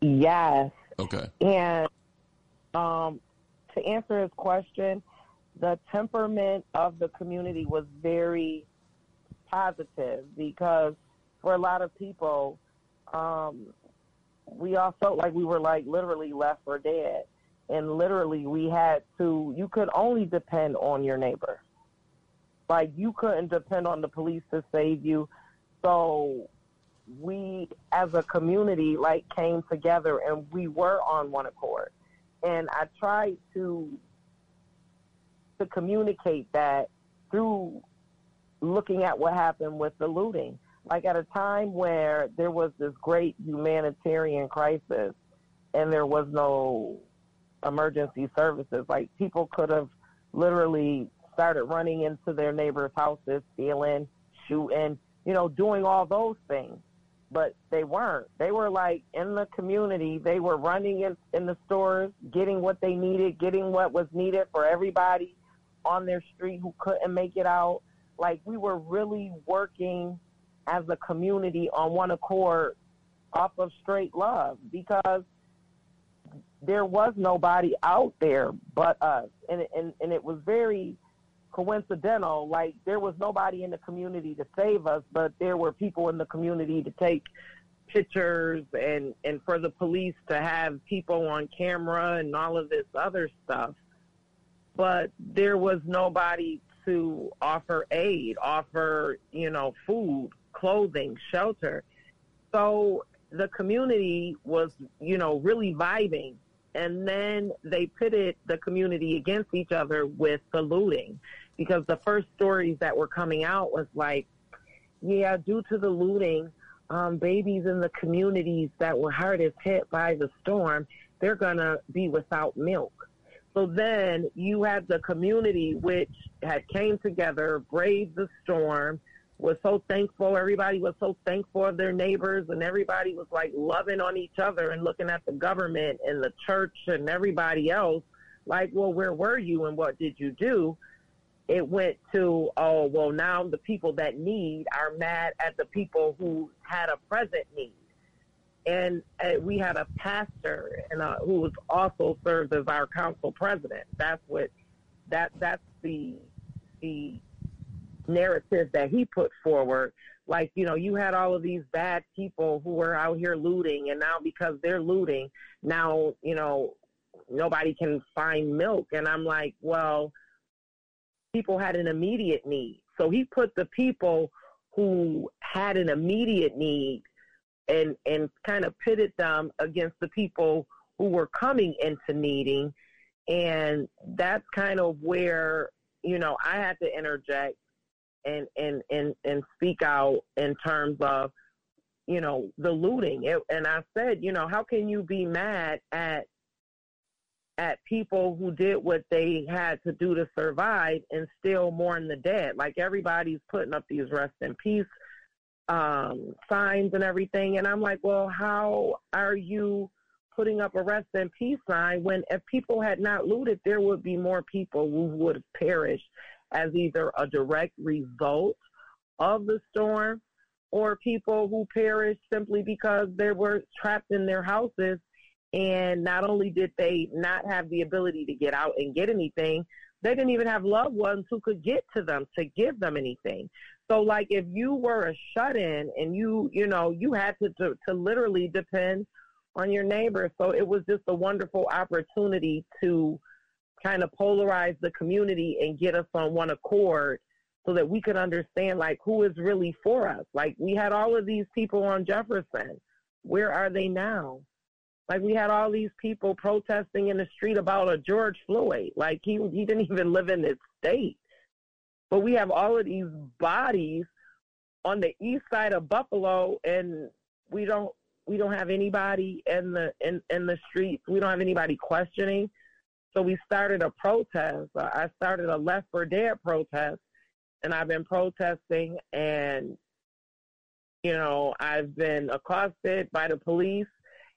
F: Yes.
B: Okay.
F: And um, to answer his question, the temperament of the community was very positive because for a lot of people, um, we all felt like we were like literally left for dead. And literally, we had to, you could only depend on your neighbor. Like, you couldn't depend on the police to save you. So, we as a community, like, came together and we were on one accord. And I tried to, to communicate that through looking at what happened with the looting like at a time where there was this great humanitarian crisis and there was no emergency services, like people could have literally started running into their neighbors' houses, stealing, shooting, you know, doing all those things. But they weren't. They were like in the community. They were running in, in the stores, getting what they needed, getting what was needed for everybody on their street who couldn't make it out. Like we were really working as a community on one accord off of straight love because there was nobody out there but us. And and and it was very coincidental like there was nobody in the community to save us but there were people in the community to take pictures and and for the police to have people on camera and all of this other stuff. But there was nobody to offer aid, offer, you know, food, clothing, shelter. So the community was, you know, really vibing. And then they pitted the community against each other with the looting because the first stories that were coming out was like, yeah, due to the looting, um, babies in the communities that were hardest hit by the storm, they're going to be without milk. So then you had the community which had came together, braved the storm, was so thankful. Everybody was so thankful of their neighbors, and everybody was like loving on each other and looking at the government and the church and everybody else like, well, where were you and what did you do? It went to, oh, well, now the people that need are mad at the people who had a present need and uh, we had a pastor and uh, who was also served as our council president. That's what that that's the the narrative that he put forward. Like you know, you had all of these bad people who were out here looting, and now because they're looting, now you know nobody can find milk. And I'm like, well, people had an immediate need, so he put the people who had an immediate need and and kind of pitted them against the people who were coming into needing and that's kind of where you know I had to interject and and and and speak out in terms of you know the looting it, and I said you know how can you be mad at at people who did what they had to do to survive and still mourn the dead like everybody's putting up these rest in peace um, signs and everything. And I'm like, well, how are you putting up a rest in peace sign when if people had not looted, there would be more people who would have perished as either a direct result of the storm or people who perished simply because they were trapped in their houses and not only did they not have the ability to get out and get anything, they didn't even have loved ones who could get to them to give them anything. So like if you were a shut in and you, you know, you had to, to, to literally depend on your neighbor. So it was just a wonderful opportunity to kind of polarize the community and get us on one accord so that we could understand like who is really for us. Like we had all of these people on Jefferson. Where are they now? Like we had all these people protesting in the street about a George Floyd. Like he he didn't even live in this state. But we have all of these bodies on the east side of Buffalo, and we don't we don't have anybody in the in, in the streets. We don't have anybody questioning. So we started a protest. Uh, I started a Left for Dead protest, and I've been protesting, and you know I've been accosted by the police.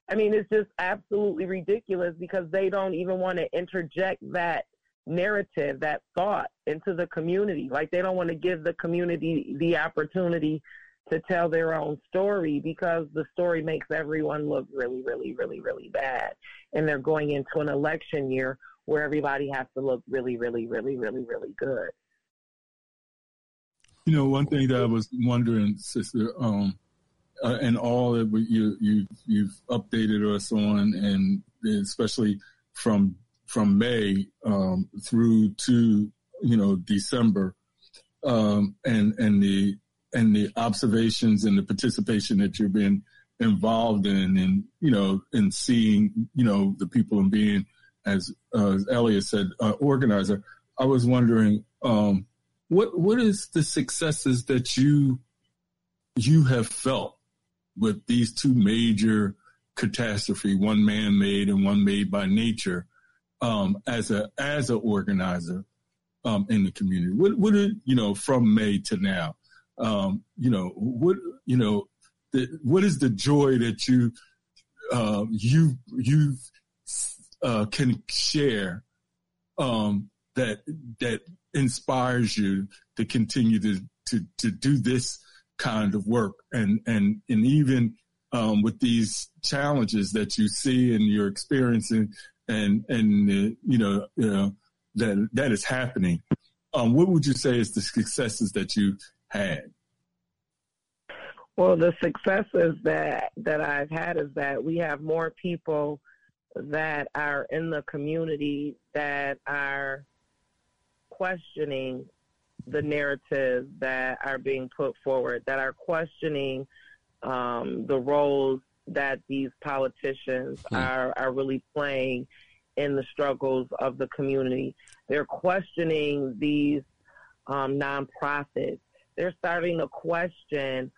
F: I mean, it's just absolutely ridiculous because they don't even want to interject that narrative, that thought into the community. Like they don't want to give the community the opportunity to tell their own story because the story makes everyone look really, really, really, really bad. And they're going into an election year where everybody has to look really, really, really, really, really good.
E: You know, one thing that I was wondering, sister, um, uh, and all that you you you've updated us on, and especially from from May um, through to you know December, um, and and the and the observations and the participation that you've been involved in, and you know, in seeing you know the people and being, as uh, Elliott said, uh, organizer. I was wondering, um, what what is the successes that you you have felt with these two major catastrophe, one man made and one made by nature, um, as a as an organizer um, in the community? What what are, you know from May to now? Um, you know what you know the, what is the joy that you uh, you you uh, can share um, that that inspires you to continue to to to do this kind of work and and and even um, with these challenges that you see and you're experiencing and and uh, you know you know that that is happening. Um, what would you say is the successes that you had?
F: Well, the successes that that I've had is that we have more people that are in the community that are questioning the narratives that are being put forward, that are questioning um, the roles that these politicians
B: Hmm.
F: are, are really playing in the struggles of the community. They're questioning these um, nonprofits. They're starting to question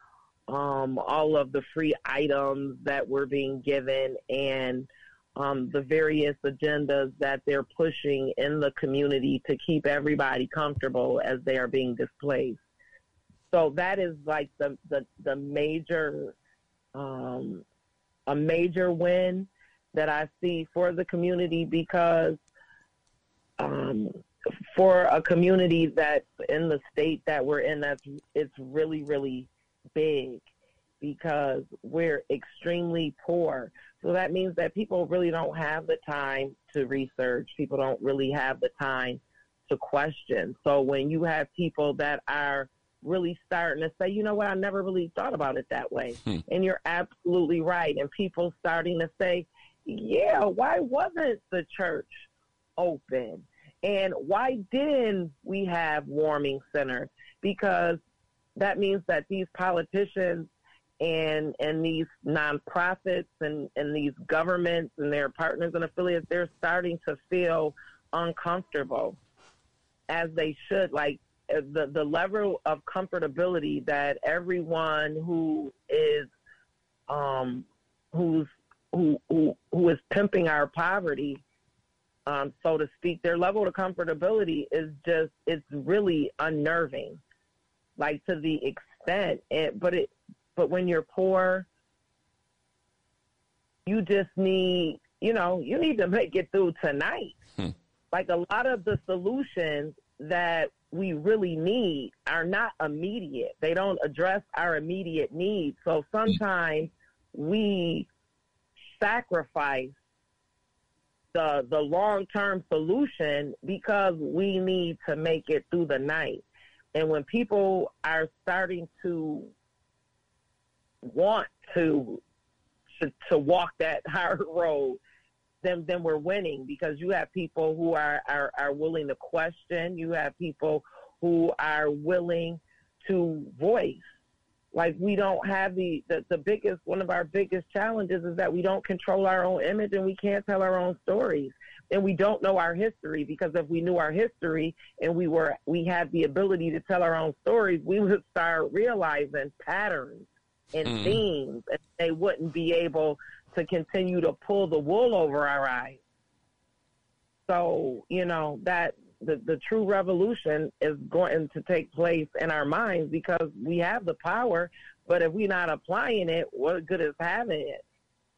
F: um, all of the free items that we're being given and um, the various agendas that they're pushing in the community to keep everybody comfortable as they are being displaced. So that is like the the, the major um, a major win that I see for the community because um, for a community that's in the state that we're in, that's it's really really big because we're extremely poor. So that means that people really don't have the time to research. People don't really have the time to question. So when you have people that are really starting to say, you know what, I never really thought about it that way.
B: Hmm.
F: And you're absolutely right. And people starting to say, yeah, why wasn't the church open? And why didn't we have warming centers? Because that means that these politicians and and these nonprofits and, and these governments and their partners and affiliates, they're starting to feel uncomfortable as they should. Like uh, the the level of comfortability that everyone who is um who's who who who is pimping our poverty um, so to speak, their level of comfortability is just it's really unnerving, like to the extent. And, but it but when you're poor, you just need you know you need to make it through tonight.
B: Hmm.
F: Like a lot of the solutions that we really need are not immediate. They don't address our immediate needs. So sometimes we sacrifice the the long term solution because we need to make it through the night. And when people are starting to want to to, to walk that hard road, then then we're winning because you have people who are, are, are willing to question. You have people who are willing to voice. Like we don't have the, the, the biggest one of our biggest challenges is that we don't control our own image and we can't tell our own stories. And we don't know our history because if we knew our history and we were we had the ability to tell our own stories, we would start realizing patterns and
B: Mhm.
F: themes and they wouldn't be able to continue to pull the wool over our eyes. So, you know, that the, the true revolution is going to take place in our minds because we have the power, but if we're not applying it, what good is having it?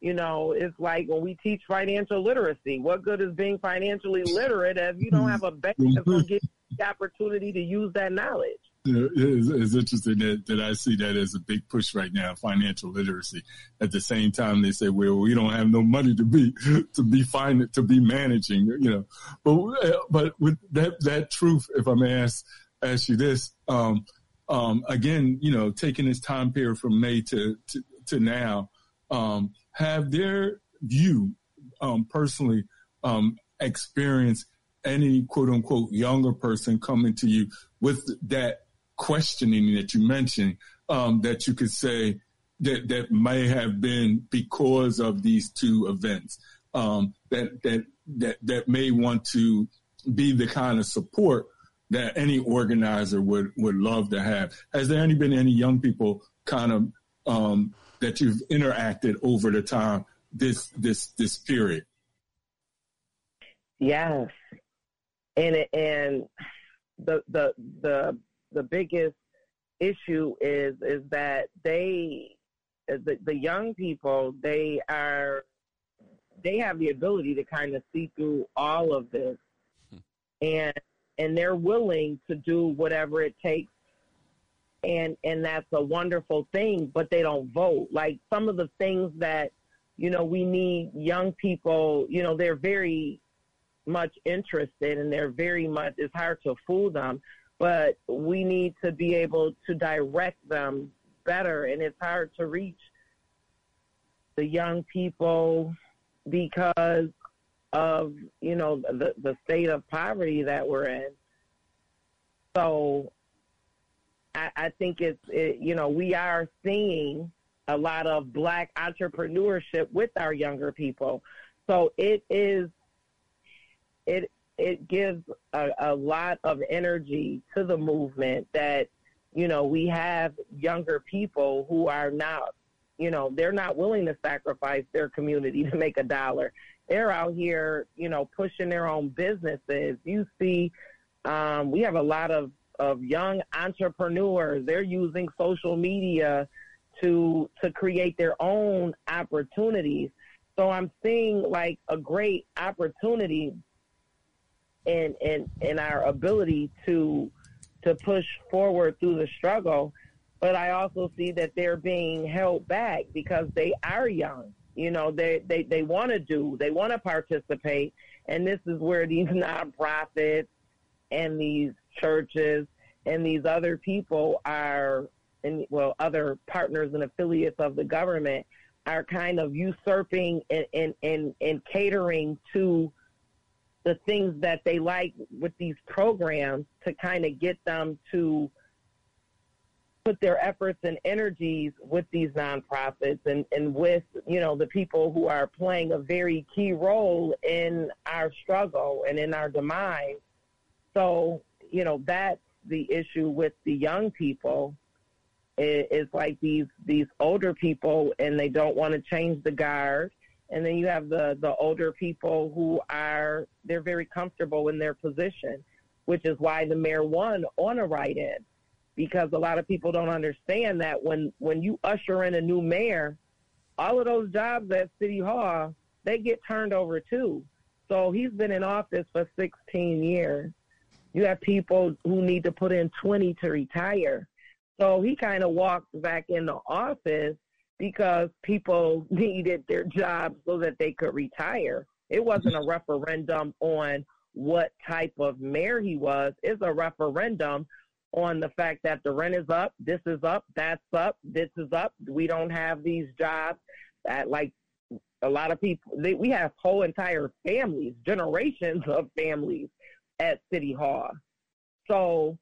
F: You know, it's like when we teach financial literacy, what good is being financially literate if you don't mm-hmm. have a bank that's going to give you the opportunity to use that knowledge?
E: It's, it's interesting that, that I see that as a big push right now, financial literacy. At the same time, they say, well, we don't have no money to be, to be fine, to be managing, you know, but, but with that, that truth, if I may ask, ask you this, um, um, again, you know, taking this time period from May to, to, to now, um, have their view, um, personally, um, experienced any quote unquote younger person coming to you with that questioning that you mentioned um, that you could say that that may have been because of these two events um, that that that that may want to be the kind of support that any organizer would would love to have. Has there any been any young people kind of um, that you've interacted over the time this this this period?
F: Yes, and and the the the the biggest issue is is that they uh, the the young people they are they have the ability to kind of see through all of this. Hmm. And and they're willing to do whatever it takes. And and that's a wonderful thing but they don't vote. Like some of the things that you know we need young people you know they're very much interested and they're very much it's hard to fool them but we need to be able to direct them better and it's hard to reach the young people because of you know the the state of poverty that we're in So I, I think it's, it, you know, we are seeing a lot of black entrepreneurship with our younger people. So it is, it, it gives a, a lot of energy to the movement that, you know, we have younger people who are not, you know, they're not willing to sacrifice their community to make a dollar. They're out here, you know, pushing their own businesses. You see, um, we have a lot of, of young entrepreneurs. They're using social media to to create their own opportunities. So I'm seeing like a great opportunity in in in our ability to to push forward through the struggle. But I also see that they're being held back because they are young. You know, they they they want to do, they want to participate, and this is where these nonprofits and these churches and these other people are, and well, other partners and affiliates of the government are kind of usurping and and and, and catering to the things that they like with these programs to kind of get them to put their efforts and energies with these nonprofits and, and with, you know, the people who are playing a very key role in our struggle and in our demise. So, you know, that's the issue with the young people is like these these older people and they don't want to change the guard and then you have the the older people who are they're very comfortable in their position, which is why the mayor won on a write-in, because a lot of people don't understand that when when you usher in a new mayor, all of those jobs at City Hall they get turned over too. So he's been in office for 16 years. You have people who need to put in 20 to retire. So he kind of walks back into office because people needed their jobs so that they could retire. It wasn't a referendum on what type of mayor he was. It's a referendum on the fact that the rent is up, this is up, that's up, this is up. We don't have these jobs that like a lot of people they, we have whole entire families, generations of families at City Hall. So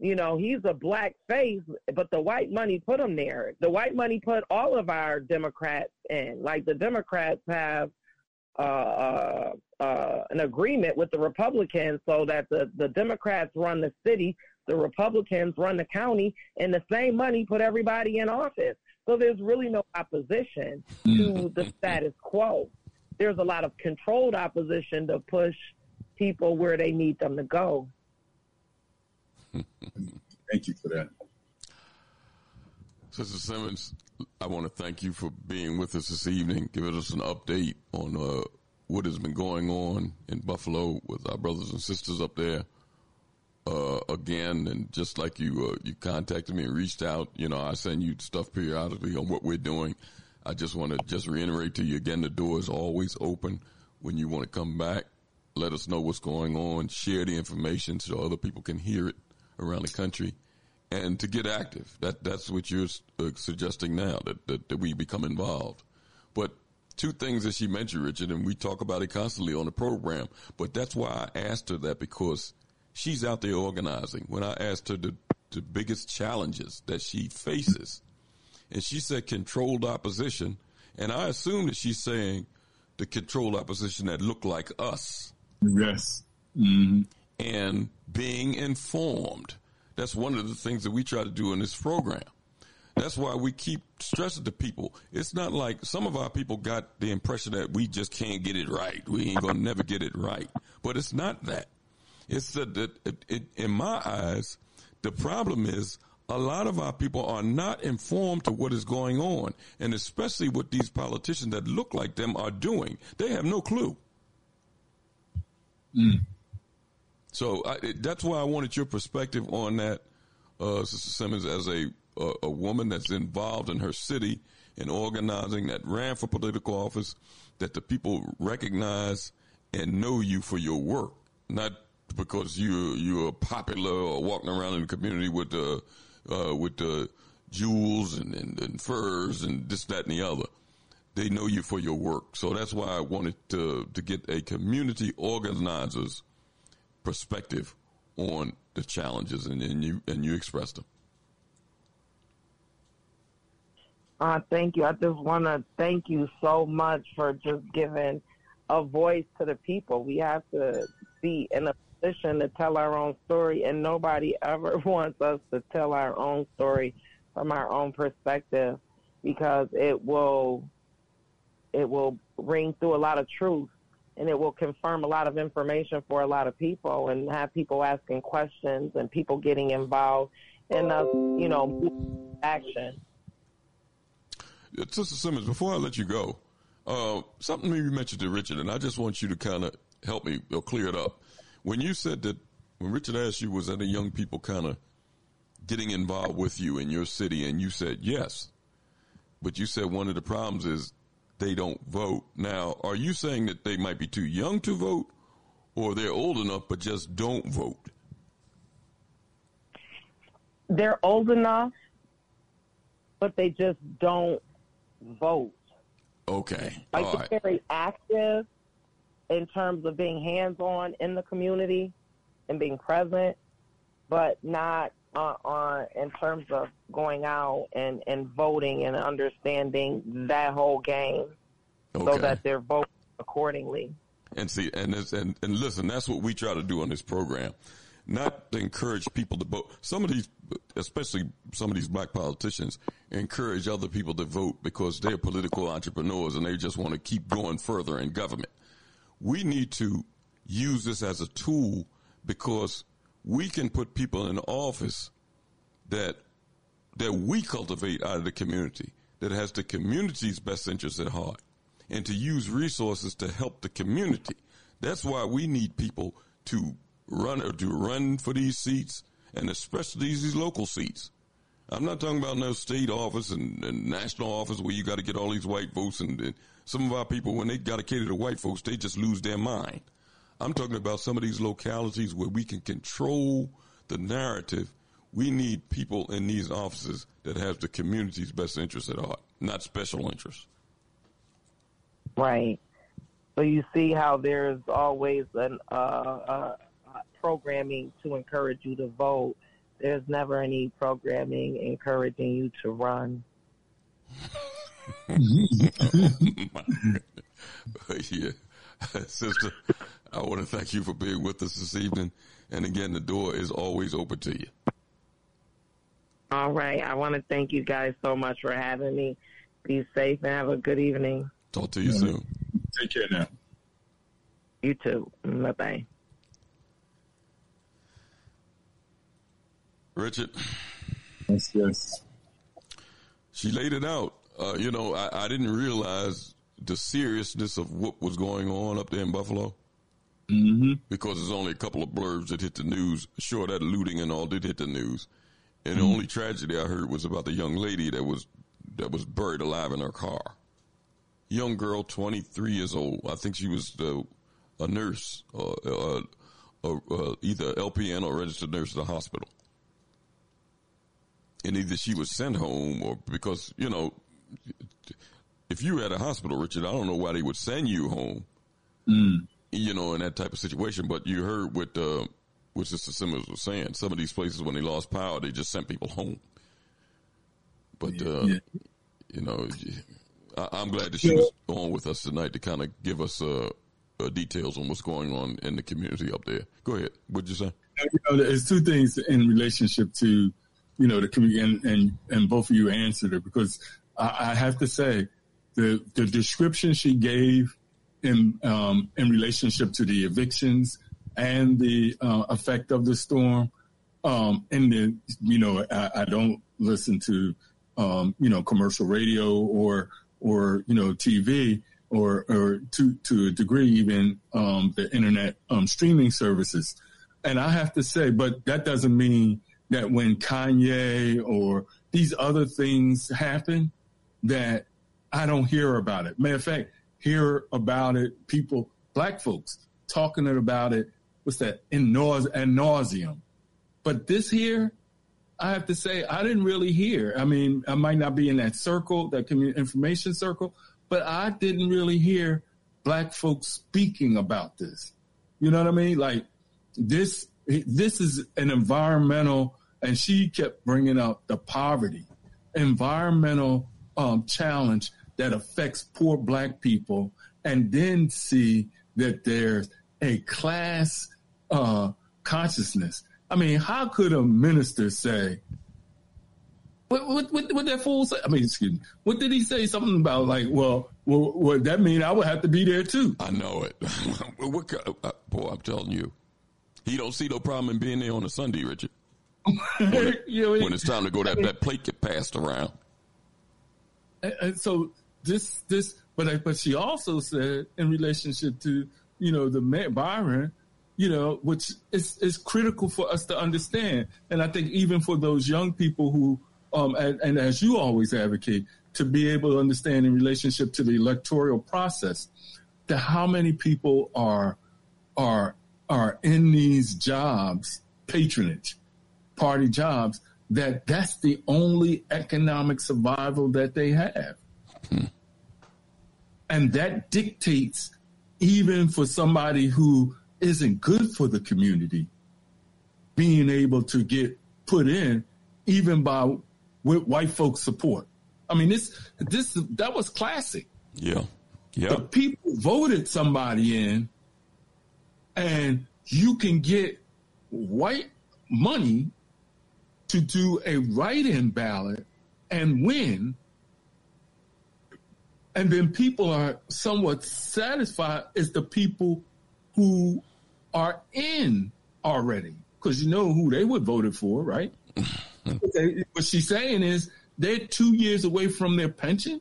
F: you know, he's a black face, but the white money put him there. The white money put all of our Democrats in. Like the Democrats have uh, uh, uh, an agreement with the Republicans so that the, the Democrats run the city, the Republicans run the county, and the same money put everybody in office. So there's really no opposition to the status quo. There's a lot of controlled opposition to push people where they need them to go.
E: Thank you for that.
B: Sister Simmons, I want to thank you for being with us this evening, giving us an update on uh, what has been going on in Buffalo with our brothers and sisters up there. Uh, again, and just like you, uh, you contacted me and reached out. You know, I send you stuff periodically on what we're doing. I just want to just reiterate to you again: the door is always open when you want to come back. Let us know what's going on. Share the information so other people can hear it around the country and to get active. That that's what you're uh, suggesting now that, that, that we become involved. But two things that she mentioned, Richard, and we talk about it constantly on the program. But that's why I asked her that because she's out there organizing. When I asked her the the biggest challenges that she faces, and she said controlled opposition, and I assume that she's saying the controlled opposition that look like us.
E: Yes. Mm-hmm
B: and being informed. That's one of the things that we try to do in this program. That's why we keep stressing to people. It's not like some of our people got the impression that we just can't get it right. We ain't gonna never get it right. But it's not that. It's that, that it, it, in my eyes, the problem is a lot of our people are not informed to what is going on, and especially what these politicians that look like them are doing. They have no clue.
E: Mm.
B: So I, that's why I wanted your perspective on that, uh, Sister Simmons, as a, a, a woman that's involved in her city in organizing that ran for political office, that the people recognize and know you for your work, not because you you're popular or walking around in the community with the uh, with the jewels and, and, and furs and this that and the other. They know you for your work, so that's why I wanted to to get a community organizers perspective on the challenges, and, and you and you expressed them.
F: Uh, thank you. I just want to thank you so much for just giving a voice to the people. We have to be in a position to tell our own story, and nobody ever wants us to tell our own story from our own perspective because it will it will ring through a lot of truth and it will confirm a lot of information for a lot of people and have people asking questions and people getting involved in us, you know, action.
B: Sister Simmons, before I let you go, uh, something you mentioned to Richard, and I just want you to kind of help me or clear it up. When you said that, when Richard asked you, was that the young people kind of getting involved with you in your city, and you said yes, but you said one of the problems is they don't vote. Now, are you saying that they might be too young to vote, or they're old enough but just don't vote?
F: They're old enough, but they just don't vote.
B: Okay.
F: Like
B: All
F: they're
B: right.
F: very active in terms of being hands on in the community and being present, but not uh, on in terms of going out and, and voting and understanding that whole game so that they're voting accordingly.
B: And see, and, and and listen, that's what we try to do on this program, not to encourage people to vote. Some of these, especially some of these black politicians, encourage other people to vote because they're political entrepreneurs and they just want to keep going further in government. We need to use this as a tool because we can put people in office that that we cultivate out of the community that has the community's best interests at heart and to use resources to help the community. That's why we need people to run or to run for these seats and especially these local seats. I'm not talking about no state office and, and national office where you got to get all these white votes and, and some of our people when they got to cater to white folks, they just lose their mind. I'm talking about some of these localities where we can control the narrative. We need people in these offices that have the community's best interests at heart, not special interests.
F: Right. So you see how there's always an uh, uh, programming to encourage you to vote. There's never any programming encouraging you to run.
B: yeah. Sister, I want to thank you for being with us this evening. And again, the door is always open to you.
F: All right. I want to thank you guys so much for having me. Be safe and have a good evening.
B: Talk to you soon.
E: Take care now.
F: You too. Bye bye.
B: Richard.
E: Yes, yes.
B: She laid it out. Uh, you know, I, I didn't realize the seriousness of what was going on up there in Buffalo.
E: Mm-hmm.
B: Because there's only a couple of blurbs that hit the news. Sure, that looting and all did hit the news. And the only tragedy I heard was about the young lady that was that was buried alive in her car. Young girl, 23 years old. I think she was uh, a nurse, uh, uh, uh, either LPN or registered nurse at the hospital. And either she was sent home or because, you know, if you were at a hospital, Richard, I don't know why they would send you home,
E: Mm.
B: You know, in that type of situation. But you heard what, uh, what Sister Simmons was saying. Some of these places, when they lost power, they just sent people home. But, uh,
E: Yeah.
B: you know, I, I'm glad that she was on with us tonight to kind of give us, uh, uh, details on what's going on in the community up there. Go ahead. What'd you say?
E: you know, there's two things in relationship to, you know, the community, and, and, and both of you answered it because I, I have to say the the description she gave in um, in relationship to the evictions and the uh, effect of the storm, um, and the you know, I, I don't listen to um, you know commercial radio or or you know TV or or to to a degree even um, the internet um, streaming services. And I have to say, but that doesn't mean that when Kanye or these other things happen, that I don't hear about it. Matter of fact, hear about it, people, black folks talking about it. What's that? In nause and nauseum. But this here, I have to say, I didn't really hear. I mean, I might not be in that circle, that community information circle, but I didn't really hear black folks speaking about this. You know what I mean? Like this this is an environmental, and she kept bringing up the poverty, environmental um, challenge that affects poor black people, and then see that there's a class uh, consciousness. I mean, how could a minister say, what, what, what, what that fool say? I mean, excuse me. What did he say? Something about like, well, well, would that mean I would have to be there too?
B: I know it. what, uh, boy, I'm telling you, he don't see no problem in being there on a Sunday, Richard. when, it, you know, when it's time to go, that that plate get passed around.
E: And so this this, but but she also said in relationship to you know the Byron, you know, which is is critical for us to understand, and I think even for those young people who um, and, and, as you always advocate, to be able to understand in relationship to the electoral process, that how many people are are are in these jobs, patronage, party jobs, that that's the only economic survival that they have. Hmm. And that dictates even for somebody who isn't good for the community, being able to get put in even by with white folks' support. I mean, this this that was classic.
B: Yeah, yeah.
E: The people voted somebody in, and you can get white money to do a write-in ballot and win, and then people are somewhat satisfied as the people who are in already because you know who they would voted for, right? what she's saying is they're two years away from their pension.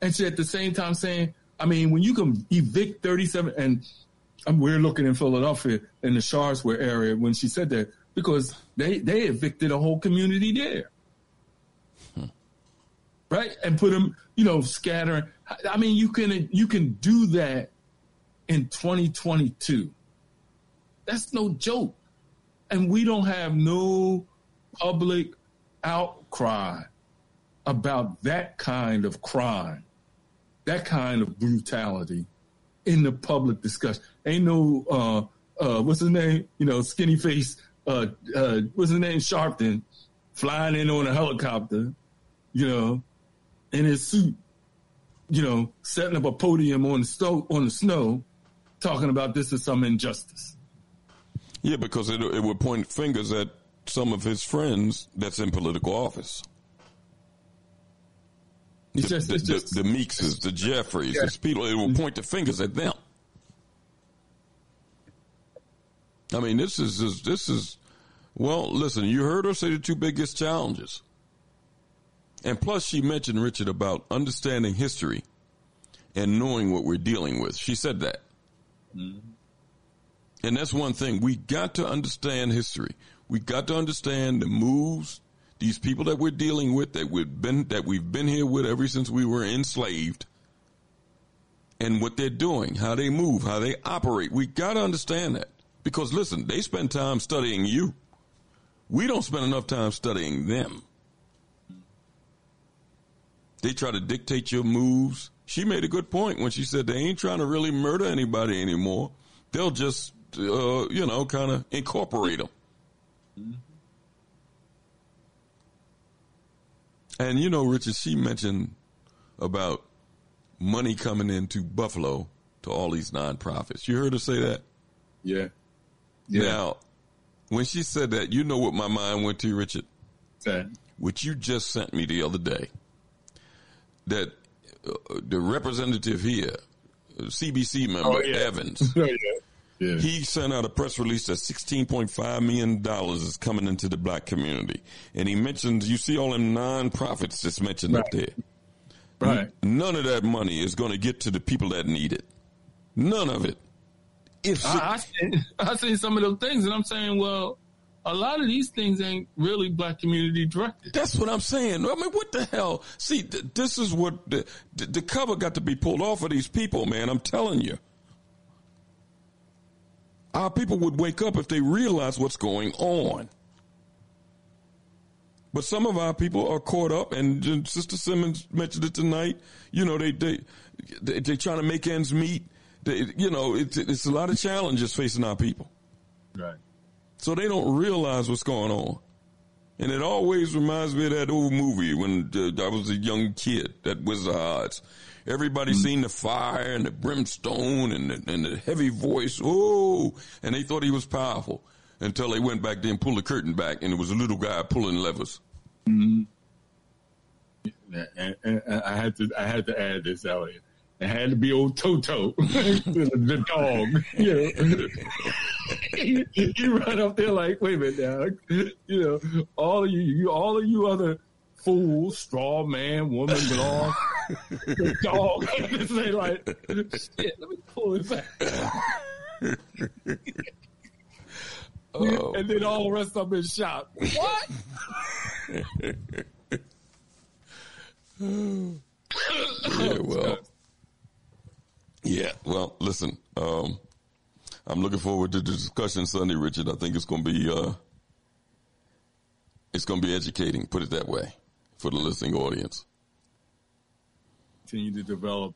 E: And she at the same time saying, I mean, when you can evict 37, and we're looking in Philadelphia in the Sharswood area when she said that, because they, they evicted a whole community there. Right? And put them, you know, scattering. I mean, you can, you can do that in 2022. That's no joke. And we don't have no public outcry about that kind of crime, that kind of brutality in the public discussion. Ain't no, uh, uh, what's his name? You know, skinny face, uh, uh, what's his name? Sharpton flying in on a helicopter, you know, in his suit, you know, setting up a podium on the on the snow, talking about this is some injustice.
B: Yeah, because it, it would point fingers at some of his friends that's in political office. The, just, the, just, the, the, Meekses, the Jeffries, yeah. the people, it will point the fingers at them. I mean, this is, this is, well, listen, you heard her say the two biggest challenges. And plus, she mentioned, Richard, about understanding history and knowing what we're dealing with. She said that. Mm-hmm. And that's one thing. We got to understand history we got to understand the moves these people that we're dealing with that we've been that we've been here with ever since we were enslaved and what they're doing, how they move, how they operate. We got to understand that because listen, they spend time studying you. We don't spend enough time studying them. They try to dictate your moves. She made a good point when she said they ain't trying to really murder anybody anymore. They'll just, uh, you know, kind of incorporate them. And you know, Richard, she mentioned about money coming into Buffalo to all these nonprofits. You heard her say that?
E: Yeah.
B: yeah. Now, when she said that, you know what my mind went to, Richard?
E: Okay.
B: Which you just sent me the other day. That uh, the representative here, CBC member oh, yeah. Evans, oh, yeah. Yeah. He sent out a press release that $16.5 million is coming into the black community. And he mentioned, you see all them nonprofits that's mentioned right. up there.
E: Right.
B: None of that money is going to get to the people that need it. None of it.
E: If I, I, seen, I seen some of those things and I'm saying, well, a lot of these things ain't really black community directed.
B: That's what I'm saying. I mean, what the hell? See, th- this is what the, the cover got to be pulled off of these people, man. I'm telling you. Our people would wake up if they realize what's going on. But some of our people are caught up, and Sister Simmons mentioned it tonight. You know, they they they they trying to make ends meet. They, you know, it's it's a lot of challenges facing our people.
E: Right.
B: So they don't realize what's going on. And it always reminds me of that old movie when uh, I was a young kid, that Wizard of Oz. Everybody mm-hmm. seen the fire and the brimstone and the, and the heavy voice. Oh, and they thought he was powerful until they went back there and pulled the curtain back and it was a little guy pulling levers.
E: Mm-hmm. And, and, and I had to, I had to add this, Elliott. It had to be old Toto, the dog. You know, you run up there like, wait a minute now. You know, all of you, you all of you other fools, straw man, woman, dog, the dog. say like, shit. Let me pull it back. Oh. And then all the rest of them is shot. What?
B: yeah, well, yeah, well, listen, um, I'm looking forward to the discussion Sunday, Richard. I think it's going to be, uh, it's going to be educating, put it that way, for the listening audience.
E: Continue to develop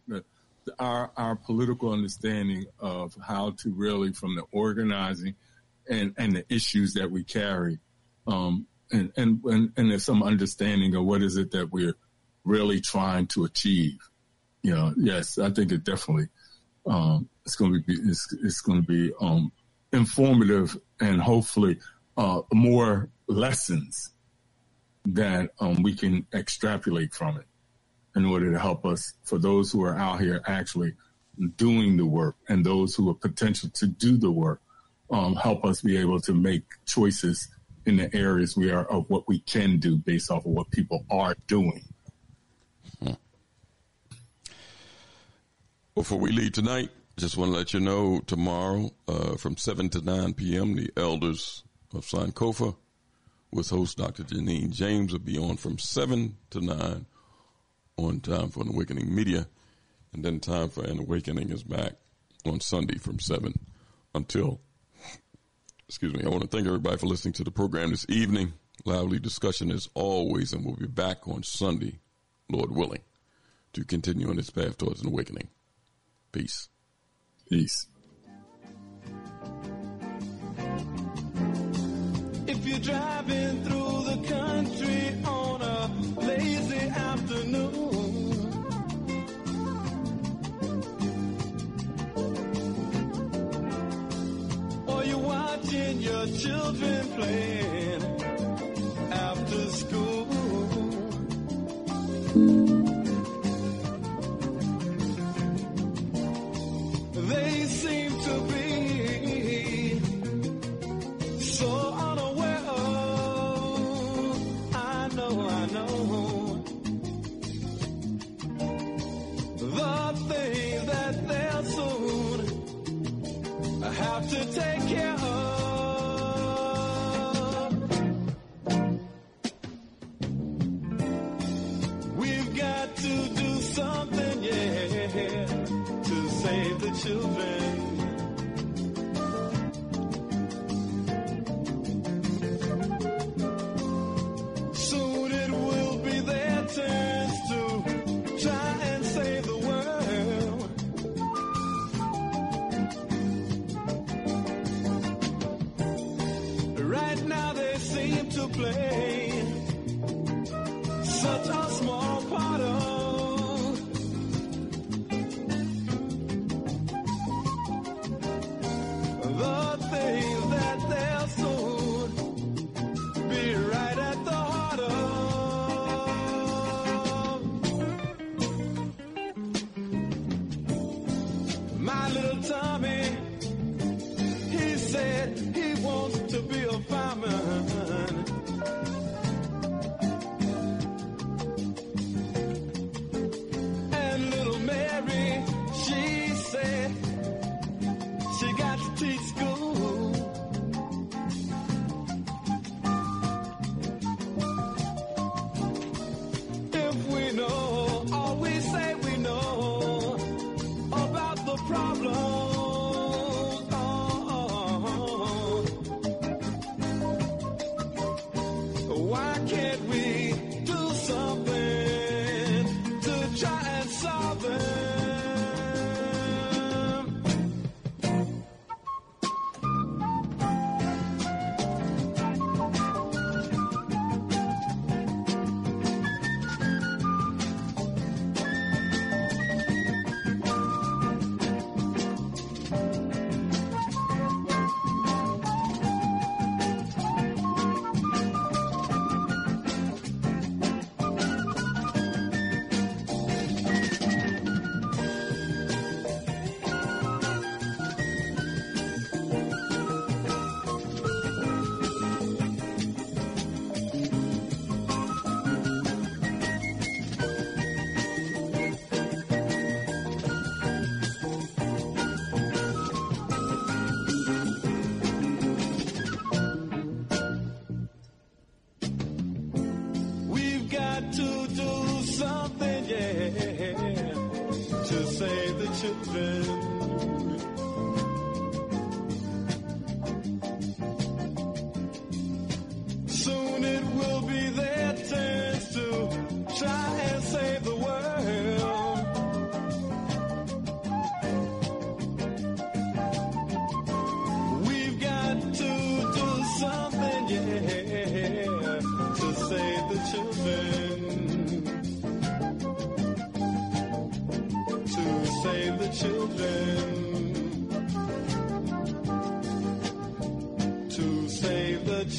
E: our, our political understanding of how to really, from the organizing and, and the issues that we carry, um, and, and, and, and there's some understanding of what is it that we're really trying to achieve. You know, yes, I think it definitely um, it's going to be it's, it's going to be um, informative and hopefully uh, more lessons that um, we can extrapolate from it in order to help us for those who are out here actually doing the work and those who are potential to do the work um, help us be able to make choices in the areas we are of what we can do based off of what people are doing
B: Before we leave tonight, just want to let you know tomorrow uh, from 7 to 9 p.m., the elders of Sankofa with host Dr. Janine James will be on from 7 to 9 on Time for an Awakening Media. And then Time for an Awakening is back on Sunday from 7 until, excuse me, I want to thank everybody for listening to the program this evening. Lively discussion as always, and we'll be back on Sunday, Lord willing, to continue on this path towards an awakening. Peace.
E: Peace.
A: If you're driving through the country on a lazy afternoon, or you're watching your children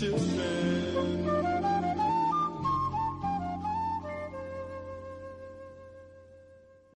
A: children.